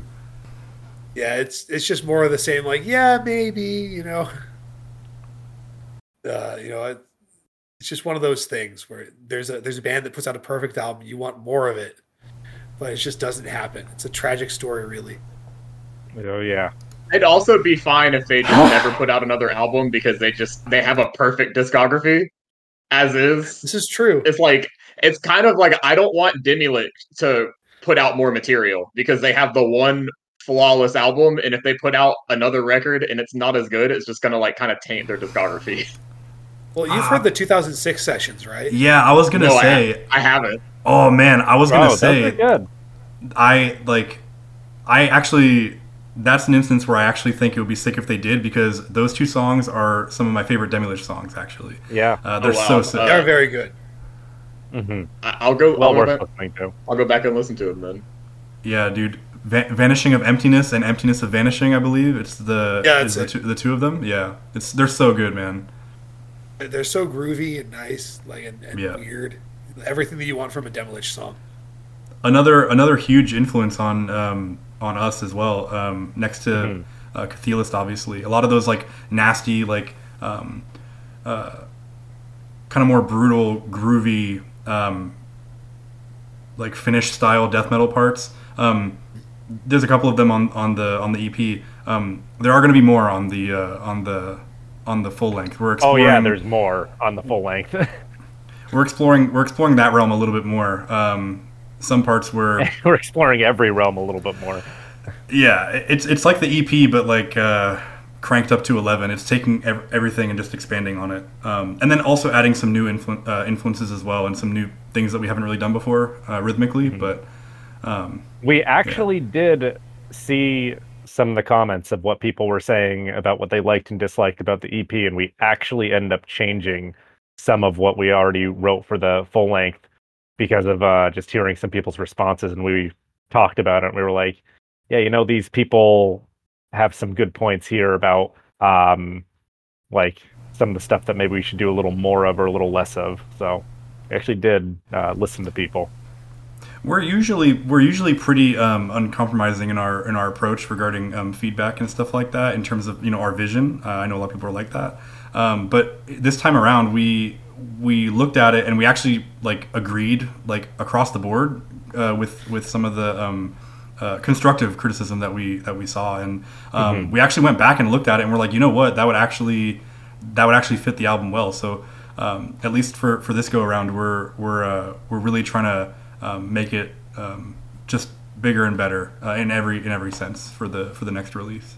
Yeah, it's it's just more of the same. Like, yeah, maybe you know, uh, you know, it, it's just one of those things where there's a there's a band that puts out a perfect album, you want more of it, but it just doesn't happen. It's a tragic story, really. oh yeah. It'd also be fine if they just never put out another album because they just they have a perfect discography as is. This is true. It's like it's kind of like I don't want Demilich to put out more material because they have the one flawless album and if they put out another record and it's not as good, it's just gonna like kind of taint their discography. Well, you've Ah. heard the 2006 sessions, right? Yeah, I was gonna No, I say. I haven't. Oh man, I was Oh, gonna those say. good. I like I actually that's an instance where I actually think it would be sick if they did because those two songs are some of my favorite Demilich songs actually. Yeah. Uh, they're Oh, wow. so sick. Uh, They're very good. hmm I- I'll go. Well I'll, go worth back, listening to. I'll go back and listen to them then. yeah, dude. Va- Vanishing of Emptiness and Emptiness of Vanishing, I believe. It's the Yeah, is that's the two, the two of them. Yeah. It's they're so good, man. They're- They're so groovy and nice, like and, and Yeah. weird. Everything that you want from a Demilich song. Another another huge influence on um, on us as well. Um, next to Mhm. uh, Cathelist, obviously, a lot of those like nasty, like um, uh, kind of more brutal, groovy, um, like Finnish style death metal parts. Um, there's a couple of them on, on the on the EP. Um, there are going to be more on the uh, on the on the full length. We're exploring, Oh yeah, there's more on the full length. we're exploring we're exploring that realm a little bit more. Um, some parts were We're exploring every realm a little bit more. Yeah, it's it's like the EP, but like uh, cranked up to eleven. It's taking ev- everything and just expanding on it, um, and then also adding some new influ- uh, influences as well, and some new things that we haven't really done before uh, rhythmically. But um, We actually did see some of the comments of what people were saying about what they liked and disliked about the EP, and we actually end up changing some of what we already wrote for the full length because of uh, just hearing some people's responses. And we talked about it, and we were like, "Yeah, you know, these people have some good points here about um, like some of the stuff that maybe we should do a little more of or a little less of." So, we actually did uh, listen to people. We're usually we're usually pretty um, uncompromising in our in our approach regarding um, feedback and stuff like that in terms of you know our vision. Uh, I know a lot of people are like that, um, but this time around we we looked at it and we actually like agreed like across the board uh, with with some of the um, uh, constructive criticism that we that we saw. And um, we actually went back and looked at it and we're like you know what? That would actually that would actually fit the album well. So um, at least for, for this go around we're we're uh, we're really trying to um, make it um, just bigger and better uh, in every in every sense for the for the next release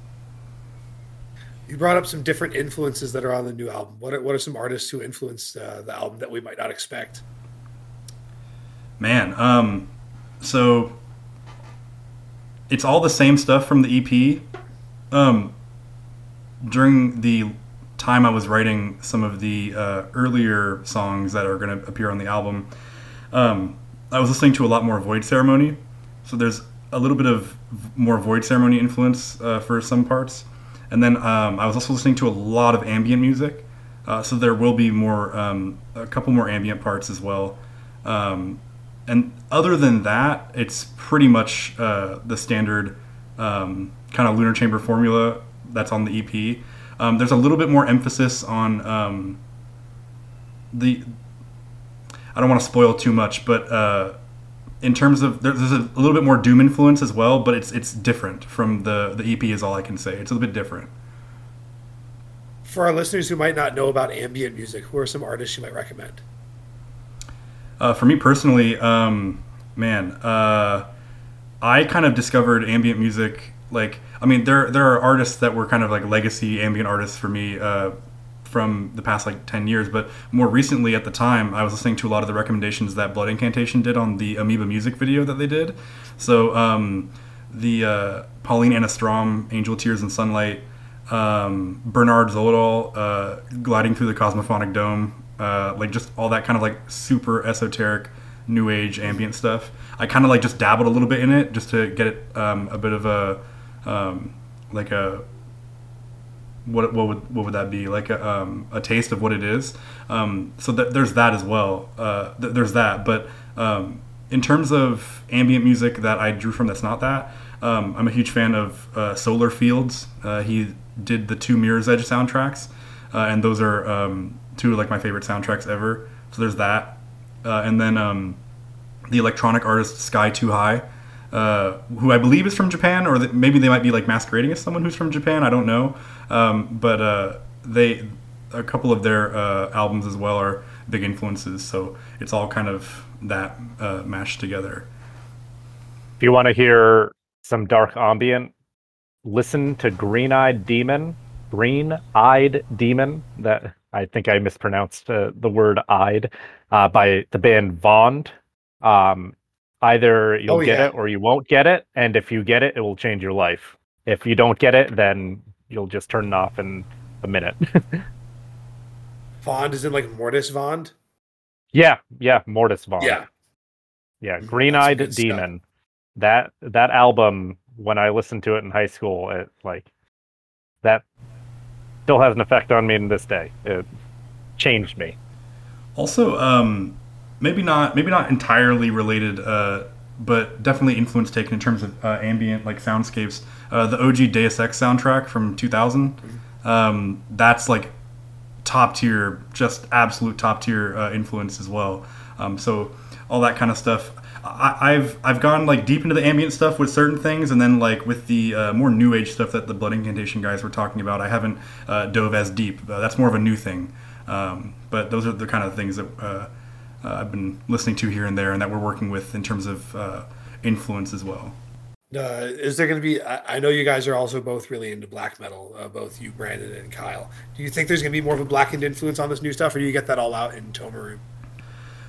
You brought up some different influences that are on the new album. What are, what are some artists who influenced uh, the album that we might not expect? Man, um, so it's all the same stuff from the EP. Um, during the time I was writing some of the uh, earlier songs that are going to appear on the album, um, I was listening to a lot more Void Ceremony. So there's a little bit of more void ceremony influence uh, for some parts, and then um, I was also listening to a lot of ambient music. Uh, so there will be more, um, a couple more ambient parts as well. Um, and other than that, it's pretty much uh, the standard um, kind of lunar chamber formula that's on the EP. Um, there's a little bit more emphasis on um, the. I don't want to spoil too much, but uh, in terms of there's a, a little bit more doom influence as well, but it's it's different from the the EP is all I can say. It's a little bit different. For our listeners who might not know about ambient music, who are some artists you might recommend? Uh, for me personally, um, man, uh, I kind of discovered ambient music. Like, I mean, there there are artists that were kind of like legacy ambient artists for me uh, from the past like ten years. But more recently, at the time, I was listening to a lot of the recommendations that Blood Incantation did on the Amoeba music video that they did. So um, the uh, Pauline Anna Strom, Angel Tears and Sunlight, um, Bernard Xolotl, uh, gliding through the Cosmophonic Dome, uh, like just all that kind of like super esoteric new age ambient stuff. I kind of like just dabbled a little bit in it just to get it um, a bit of a um, like a what what would what would that be like a, um, a taste of what it is. Um, so th- there's that as well. Uh, th- there's that, but um, in terms of ambient music that I drew from that's not that. Um, I'm a huge fan of uh, Solar Fields. Uh, he did the two Mirror's Edge soundtracks, uh, and those are um, two of like my favorite soundtracks ever. So there's that, uh, and then um, the electronic artist Sky Too High, uh, who I believe is from Japan, or that maybe they might be like masquerading as someone who's from Japan. I don't know, um, but uh, they a couple of their uh, albums as well are big influences. So it's all kind of that uh, mashed together. If you want to hear some dark ambient, listen to Green Eyed Demon. Green Eyed Demon. That I think I mispronounced uh, the word "eyed" uh, by the band Vond. Um, either you'll Oh, get yeah. it or you won't get it, and if you get it, it will change your life. If you don't get it, then you'll just turn it off in a minute. Vond is in like Mortiis Vond. yeah, yeah, Mortiis Vond. Yeah. yeah, Mhm, Green that's Eyed good stuff. Demon. That that album, when I listened to it in high school, it like that still has an effect on me in this day. It changed me. Also, um, maybe not maybe not entirely related, uh, but definitely influence taken in terms of uh, ambient like soundscapes. Uh, the OG Deus Ex soundtrack from 2000, um, that's like top tier, just absolute top tier uh, influence as well. Um, so all that kind of stuff. I, I've I've gone like deep into the ambient stuff with certain things, and then like with the uh, more new age stuff that the Blood Incantation guys were talking about, I haven't uh, dove as deep. Uh, that's more of a new thing. Um, but those are the kind of things that uh, uh, I've been listening to here and there, and that we're working with in terms of uh, influence as well. Uh, is there going to be? I, I know you guys are also both really into black metal, uh, both you, Brandon, and Kyle. Do you think there's going to be more of a blackened influence on this new stuff, or do you get that all out in Tómarúm?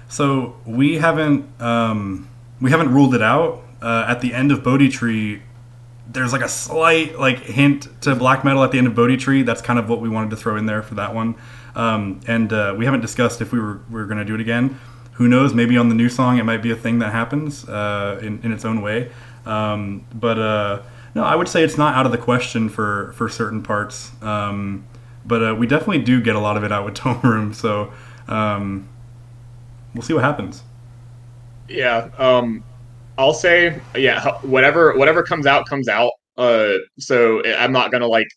So we haven't um, we haven't ruled it out. Uh, at the end of Bodhi Tree, there's like a slight like hint to black metal at the end of Bodhi Tree. That's kind of what we wanted to throw in there for that one. Um, and uh, we haven't discussed if we were we were going to do it again. Who knows? Maybe on the new song it might be a thing that happens uh, in in its own way. Um, but uh, no, I would say it's not out of the question for for certain parts. Um, but uh, we definitely do get a lot of it out with Tómarúm. So um, we'll see what happens. Yeah. Um, I'll say, yeah, whatever whatever comes out comes out. Uh, so I'm not gonna like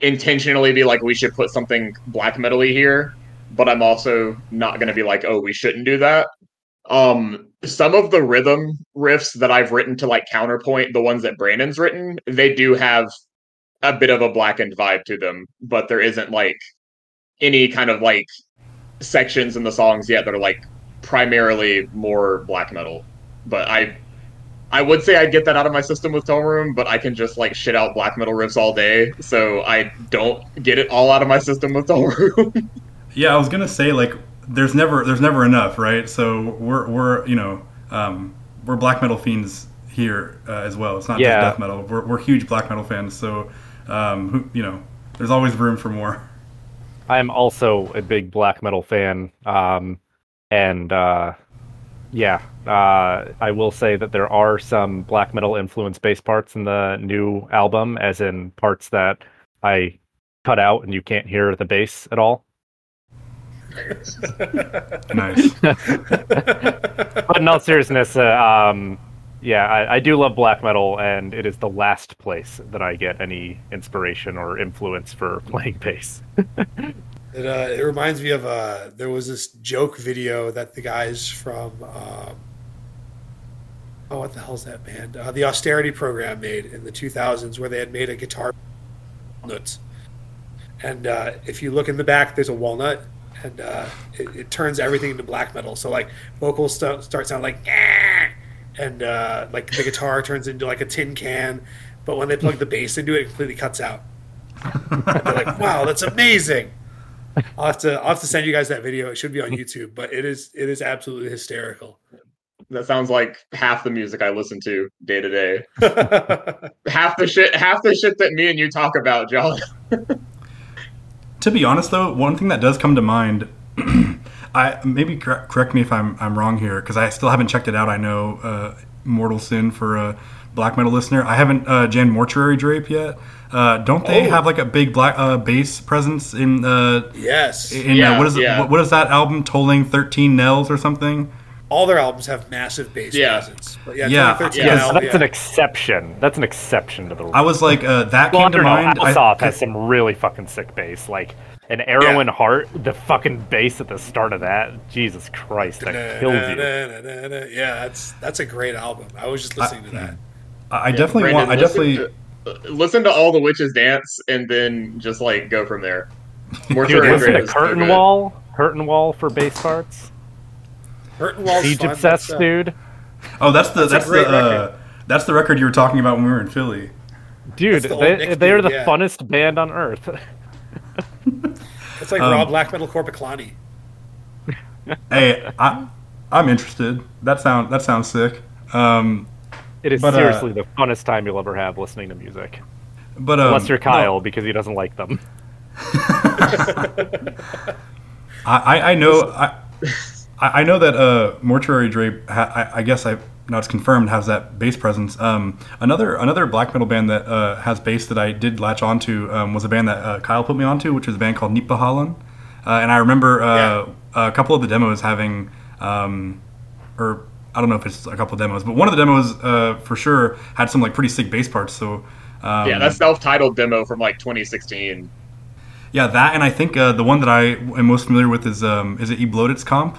intentionally be like we should put something black metally here, but I'm also not gonna be like, oh, we shouldn't do that. Um, some of the rhythm riffs that I've written to like counterpoint the ones that Brandon's written, they do have a bit of a blackened vibe to them, but there isn't like any kind of like sections in the songs yet that are like primarily more black metal. But I I would say I'd get that out of my system with Tómarúm, but I can just like shit out black metal riffs all day, so I don't get it all out of my system with Tome Room. Yeah, I was gonna say like there's never there's never enough, right? So we're we're you know um, we're black metal fiends here uh, as well. It's not Yeah. just death metal. We're, we're huge black metal fans, so um, who, you know there's always room for more. I'm also a big black metal fan, um, and uh, yeah, uh, I will say that there are some black metal influence bass parts in the new album, as in parts that I cut out and you can't hear the bass at all. Nice. But in all seriousness, uh, um, yeah, I, I do love black metal, and it is the last place that I get any inspiration or influence for playing bass. It, uh, it reminds me of uh, there was this joke video that the guys from um, oh what the hell's that band uh, the austerity program made in the 2000s where they had made a guitar nuts and uh, if you look in the back there's a walnut and uh, it, it turns everything into black metal so like vocals st- start sounding like "Ah!" and uh, like the guitar turns into like a tin can but when they plug the bass into it it completely cuts out they're like wow that's amazing I'll have to I'll have to send you guys that video. It should be on YouTube, but it is it is absolutely hysterical. That sounds like half the music I listen to day to day. Half the shit, half the shit that me and you talk about, Jon. To be honest, though, one thing that does come to mind, I maybe cor- correct me if I'm I'm wrong here because I still haven't checked it out. I know uh, Mortal Sin for a black metal listener. I haven't uh, Jan Mortuary Drape yet. Uh, don't they Oh. have like a big black uh, bass presence in uh, yes, in Yeah, uh, what is it? yeah. What, what is that album? Tolling thirteen Knells or something? All their albums have massive bass Yeah. presence. But yeah, Yeah, 2013 yeah, Yes, album, that's yeah. an exception. That's an exception to the rule. I was like uh, that well, came to no, mind. I- Alsoth has some really fucking sick bass. Like an Arrow Yeah. in Heart, the fucking bass at the start of that. Jesus Christ, that kills you. Yeah, that's that's a great album. I was just listening to that. I I definitely Brandon, want. I listen definitely. to- listen to all the witches dance and then just like go from there. Dude, Mortuary listen Grave to is so Curtain good. Wall. Curtain Wall for bass parts. Curtain Wall's Siege fun. Obsessed, That's, uh, dude. Oh, that's the That's that's, the uh, that's the record you were talking about when we were in Philly. Dude, the they, they are the yeah. funnest band on earth. It's like Um, raw black metal Korpiklaani. Hey, I I'm interested. That sound that sounds sick. Um, It is But, uh, seriously the funnest time you'll ever have listening to music. but um, Unless you're no, Kyle because he doesn't like them. I, I I know I I I know that uh, Mortuary Drape. Ha, I, I guess I now it's confirmed has that bass presence. Um, another another black metal band that uh, has bass that I did latch onto um, was a band that uh, Kyle put me onto, which was a band called Nipa Holland. Uh, and I remember uh, a couple of the demos having, um, or I don't know if it's a couple of demos, but one of the demos uh, for sure had some like pretty sick bass parts. So um, Yeah, that self-titled demo from like 2016. yeah, that and I think uh, the one that I am most familiar with is um, is it E Bloated's comp.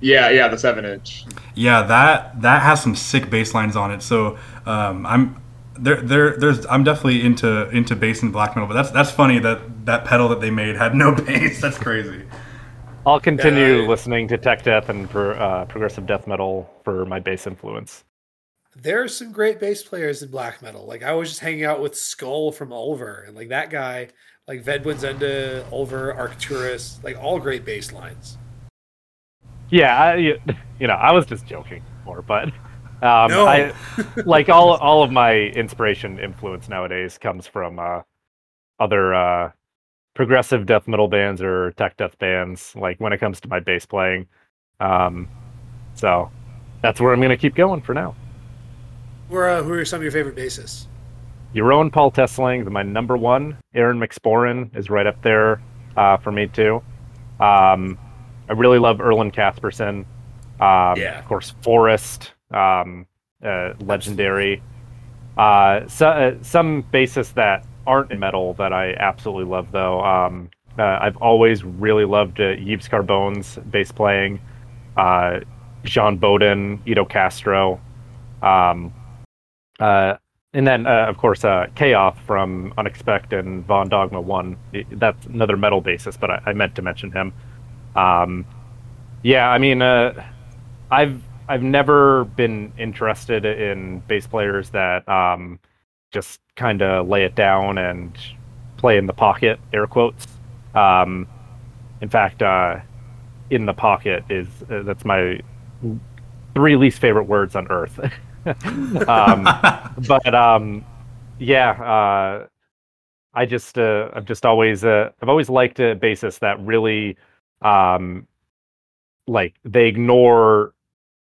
Yeah, yeah, the seven inch. Yeah, that that has some sick bass lines on it. So um, I'm there. There, there's. I'm definitely into into bass and black metal. But that's that's funny that that pedal that they made had no bass. That's crazy. I'll continue Yeah. listening to tech death and pro, uh, progressive death metal for my bass influence. There are some great bass players in black metal. Like I was just hanging out with Skoll from Ulver, and like that guy, like Ved Buens Ende, Ulver, Arcturus, like all great bass lines. Yeah, I, you know, I was just joking more, but um, No. I like all all of my inspiration influence nowadays comes from uh, other uh, progressive death metal bands or tech death bands. Like when it comes to my bass playing, um, so that's where I'm going to keep going for now. Who are, uh, who are some of your favorite bassists? Jeroen Paul Thesseling, my number one. Aaron McSporin is right up there uh, for me too. Um, I really love Erlend Caspersen. Um, Yeah. Of course, Forrest, um, uh, legendary. Uh, so, uh, some bassists that aren't in metal that I absolutely love, though. Um, uh, I've always really loved uh, Yves Carbonne's bass playing. Uh, Jean Baudin, Ito Castro. Um, uh, and then, uh, of course, uh, Chaos from Unexpect and Von Dogma 1. That's another metal bassist, but I, I meant to mention him. Um, yeah, I mean, uh, I've I've never been interested in bass players that um, just kind of lay it down and play in the pocket, air quotes. Um, in fact, uh, in the pocket is uh, that's my three least favorite words on earth. um, but um, yeah, uh, I just uh, I've just always uh, I've always liked a bassist that really um, like they ignore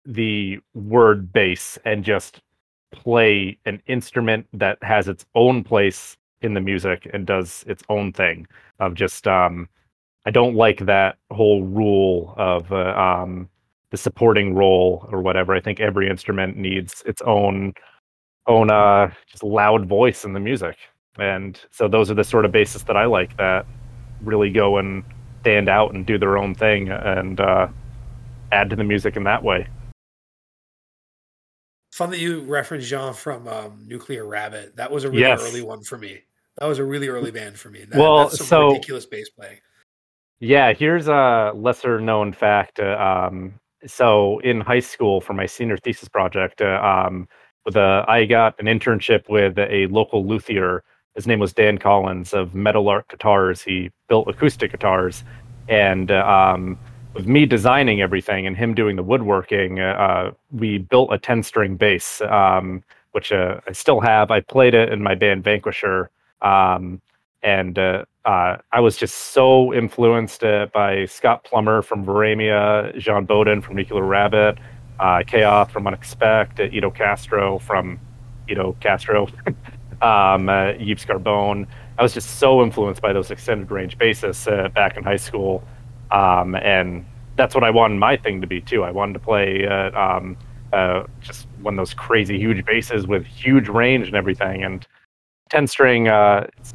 the word bass and just play an instrument that has its own place in the music and does its own thing of just um I don't like that whole rule of uh, um the supporting role or whatever. I think every instrument needs its own own uh just loud voice in the music. And so those are the sort of basses that I like that really go and stand out and do their own thing and uh add to the music in that way. Fun that you referenced Jean from um, Nuclear Rabbit. That was a really Yes. early one for me. That was a really early band for me. That, Well, that's some so- ridiculous bass playing. Yeah, here's a lesser known fact. Uh, um, so in high school for my senior thesis project, uh, um, with a, I got an internship with a local luthier. His name was Dan Collins of Metal Art Guitars. He built acoustic guitars, and um, with me designing everything and him doing the woodworking, uh, uh, we built a ten-string bass, um, which uh, I still have. I played it in my band Vanquisher. Um, and uh, uh, I was just so influenced uh, by Scott Plummer from Varamia, Jean Baudin from Nuclear Rabbit, uh, Chaos from Unexpect, Ito Castro from Ito Castro, um, uh, Yves Carbonne. I was just so influenced by those extended range basses uh, back in high school, um, and that's what I wanted my thing to be too. I wanted to play uh, um, uh, just one of those crazy huge basses with huge range and everything, and ten string. Uh, it's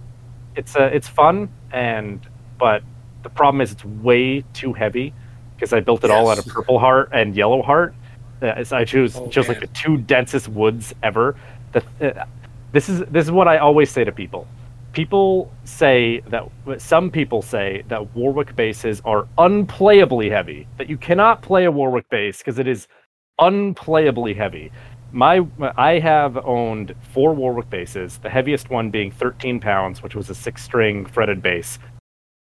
it's uh, it's fun and but the problem is it's way too heavy because I built it all out of purple heart and yellow heart. Uh, so I choose Oh, chose like the two densest woods ever. The, uh, this is this is what I always say to people. People say that some people say that Warwick basses are unplayably heavy. That you cannot play a Warwick bass because it is unplayably heavy. My I have owned four Warwick basses, the heaviest one being 13 pounds, which was a six string fretted bass.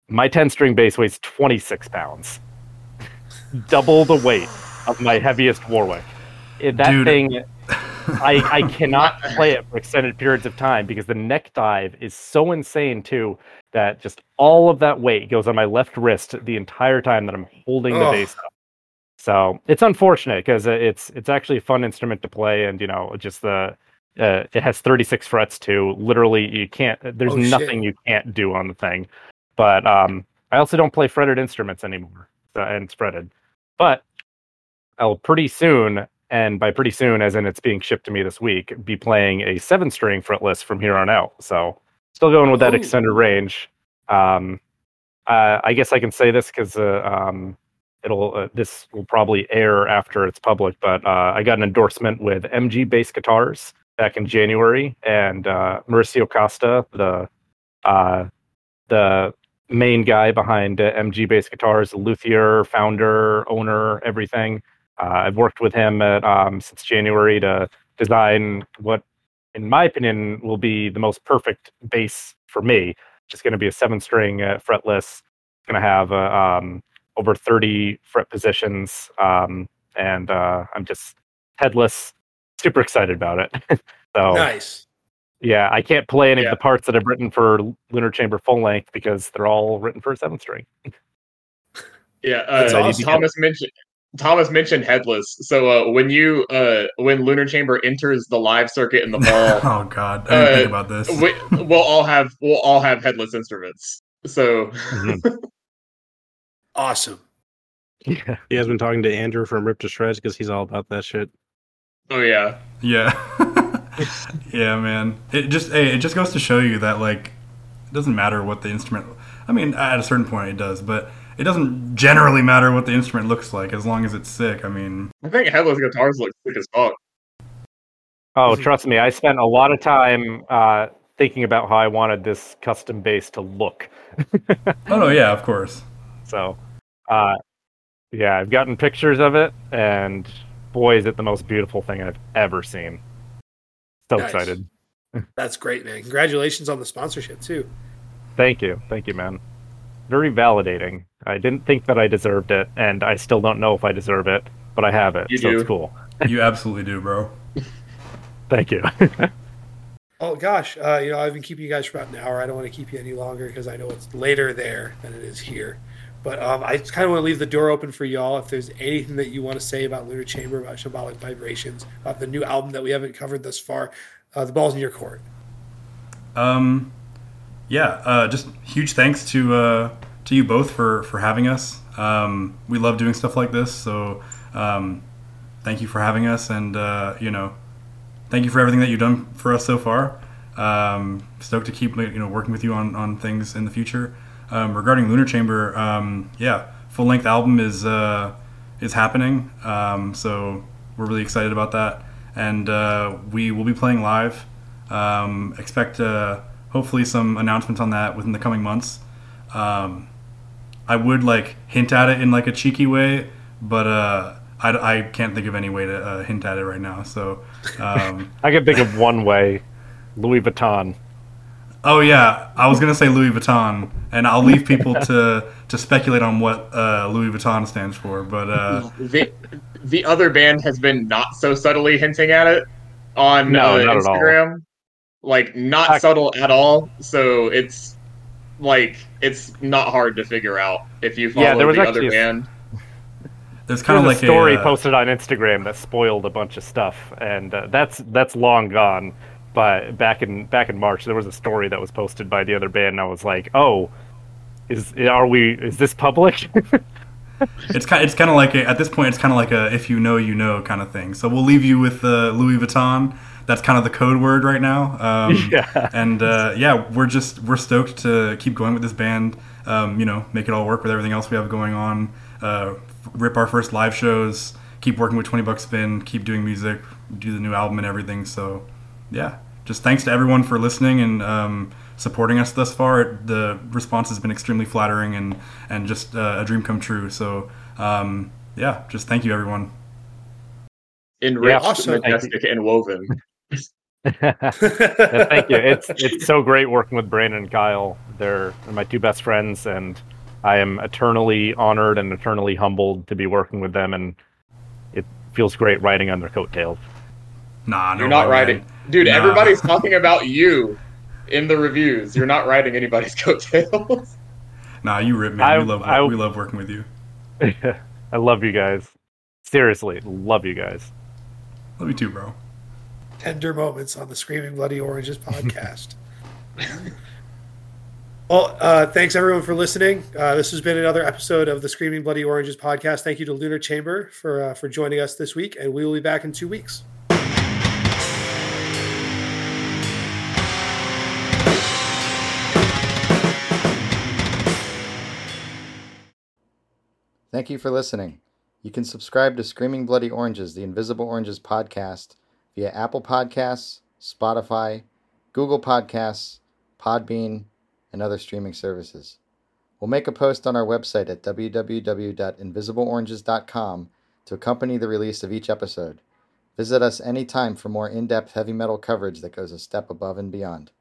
My 10 string bass weighs 26 pounds, double the weight of my heaviest Warwick. That Dude. thing, I, I cannot play it for extended periods of time because the neck dive is so insane too that just all of that weight goes on my left wrist the entire time that I'm holding the Ugh. bass up. So it's unfortunate because it's it's actually a fun instrument to play, and you know just the uh, it has 36 frets too. Literally, you can't. There's Oh, shit. nothing you can't do on the thing. But um, I also don't play fretted instruments anymore, so, and it's fretted. But I'll pretty soon, and by pretty soon, as in it's being shipped to me this week, be playing a seven string fretless from here on out. So still going with that Ooh. extended range. Um, uh, I guess I can say this because uh, um, it'll uh, this will probably air after it's public. But uh, I got an endorsement with MG Bass Guitars back in January, and uh, Mauricio Costa, the uh, the main guy behind uh, MG Bass Guitars, the luthier, founder, owner, everything. Uh, I've worked with him at, um, since January to design what, in my opinion, will be the most perfect bass for me. Just going to be a seven-string uh, fretless. Going to have uh, um, over 30 fret positions, um, and uh, I'm just headless. Super excited about it. so Nice. yeah, I can't play any Yeah. of the parts that I've written for Lunar Chamber full length because they're all written for a seven string. Yeah, uh. Thomas mentioned Thomas mentioned headless. So uh, when you uh, when Lunar Chamber enters the live circuit in the fall, oh God, I didn't Uh, think about this. we, we'll all have we'll all have headless instruments. So Awesome. yeah. He has been talking to Andrew from Ripped to Shreds because he's all about that shit. oh yeah, Yeah. yeah, man. It just hey, it just goes to show you that like it doesn't matter what the instrument I mean, at a certain point it does, but it doesn't generally matter what the instrument looks like as long as it's sick. I mean, I think headless guitars look sick as fuck. Oh, trust me, I spent a lot of time uh, thinking about how I wanted this custom bass to look. oh no, yeah, of course. So, uh, yeah, I've gotten pictures of it, and boy, is it the most beautiful thing I've ever seen. So Nice. excited. That's great, man. Congratulations on the sponsorship too. Thank you. Thank you, man. Very validating. I didn't think that I deserved it, and I still don't know if I deserve it, but I have it, You so do. it's cool. You absolutely do, bro. Thank you. Oh gosh, uh, you know I've been keeping you guys for about an hour. I don't want to keep you any longer because I know it's later there than it is here. But um, I kind of want to leave the door open for y'all. If there's anything that you want to say about Lunar Chamber, about Shambhallic Vibrations, about the new album that we haven't covered thus far, uh, the ball's in your court. Um, yeah, uh, just huge thanks to uh, to you both for for having us. Um, we love doing stuff like this, so um, thank you for having us, and uh, you know, thank you for everything that you've done for us so far. Um, stoked to keep you know working with you on on things in the future. Um, regarding Lunar Chamber, um, yeah, full length album is uh, is happening, um, so we're really excited about that, and uh, we will be playing live. Expect uh, hopefully some announcements on that within the coming months. Um, I would like hint at it in like a cheeky way, but uh, I, I can't think of any way to uh, hint at it right now. So um, I can think of one way: Louis Vuitton. Oh yeah, I was gonna say Louis Vuitton, and I'll leave people to to speculate on what uh, Louis Vuitton stands for. But uh, the the other band has been not so subtly hinting at it on No, uh, not at all. Instagram, like not I- subtle at all. So it's like it's not hard to figure out if you follow Yeah, there was the other actually a- band. there's There kind of was like a story a, uh, posted on Instagram that spoiled a bunch of stuff, and uh, that's that's long gone. But back in back in March, there was a story that was posted by the other band, and I was like, "Oh, is are we? Is this public?" it's kind it's kind of like a, at this point it's kind of like a if you know you know kind of thing. So we'll leave you with uh, Louis Vuitton. That's kind of the code word right now. Um, Yeah. And uh, yeah, we're just we're stoked to keep going with this band. Um, you know, make it all work with everything else we have going on. Uh, rip our first live shows. Keep working with Twenty Buck Spin. Keep doing music. Do the new album and everything. So yeah, just thanks to everyone for listening and um, supporting us thus far. The response has been extremely flattering and and just uh, a dream come true. So um, yeah, just thank you everyone. Enriched, awesome. majestic, and woven. Yeah, thank you. It's it's so great working with Brandon and Kyle. They're, they're my two best friends, and I am eternally honored and eternally humbled to be working with them. And it feels great riding on their coattails. Nah, no You're not way, writing, man. dude. Nah. Everybody's talking about you in the reviews. You're not riding anybody's coattails. Nah, you rip, man. I- we love I- we love working with you. I love you guys. Seriously, love you guys. Love you too, bro. Tender moments on the Screaming Bloody Oranges podcast. well, uh, thanks everyone for listening. Uh, this has been another episode of the Screaming Bloody Oranges podcast. Thank you to Lunar Chamber for uh, for joining us this week, and we will be back in two weeks. Thank you for listening. You can subscribe to Screaming Bloody Oranges, the Invisible Oranges podcast via Apple Podcasts, Spotify, Google Podcasts, Podbean, and other streaming services. We'll make a post on our website at www.invisibleoranges.com to accompany the release of each episode. Visit us anytime for more in depth heavy metal coverage that goes a step above and beyond.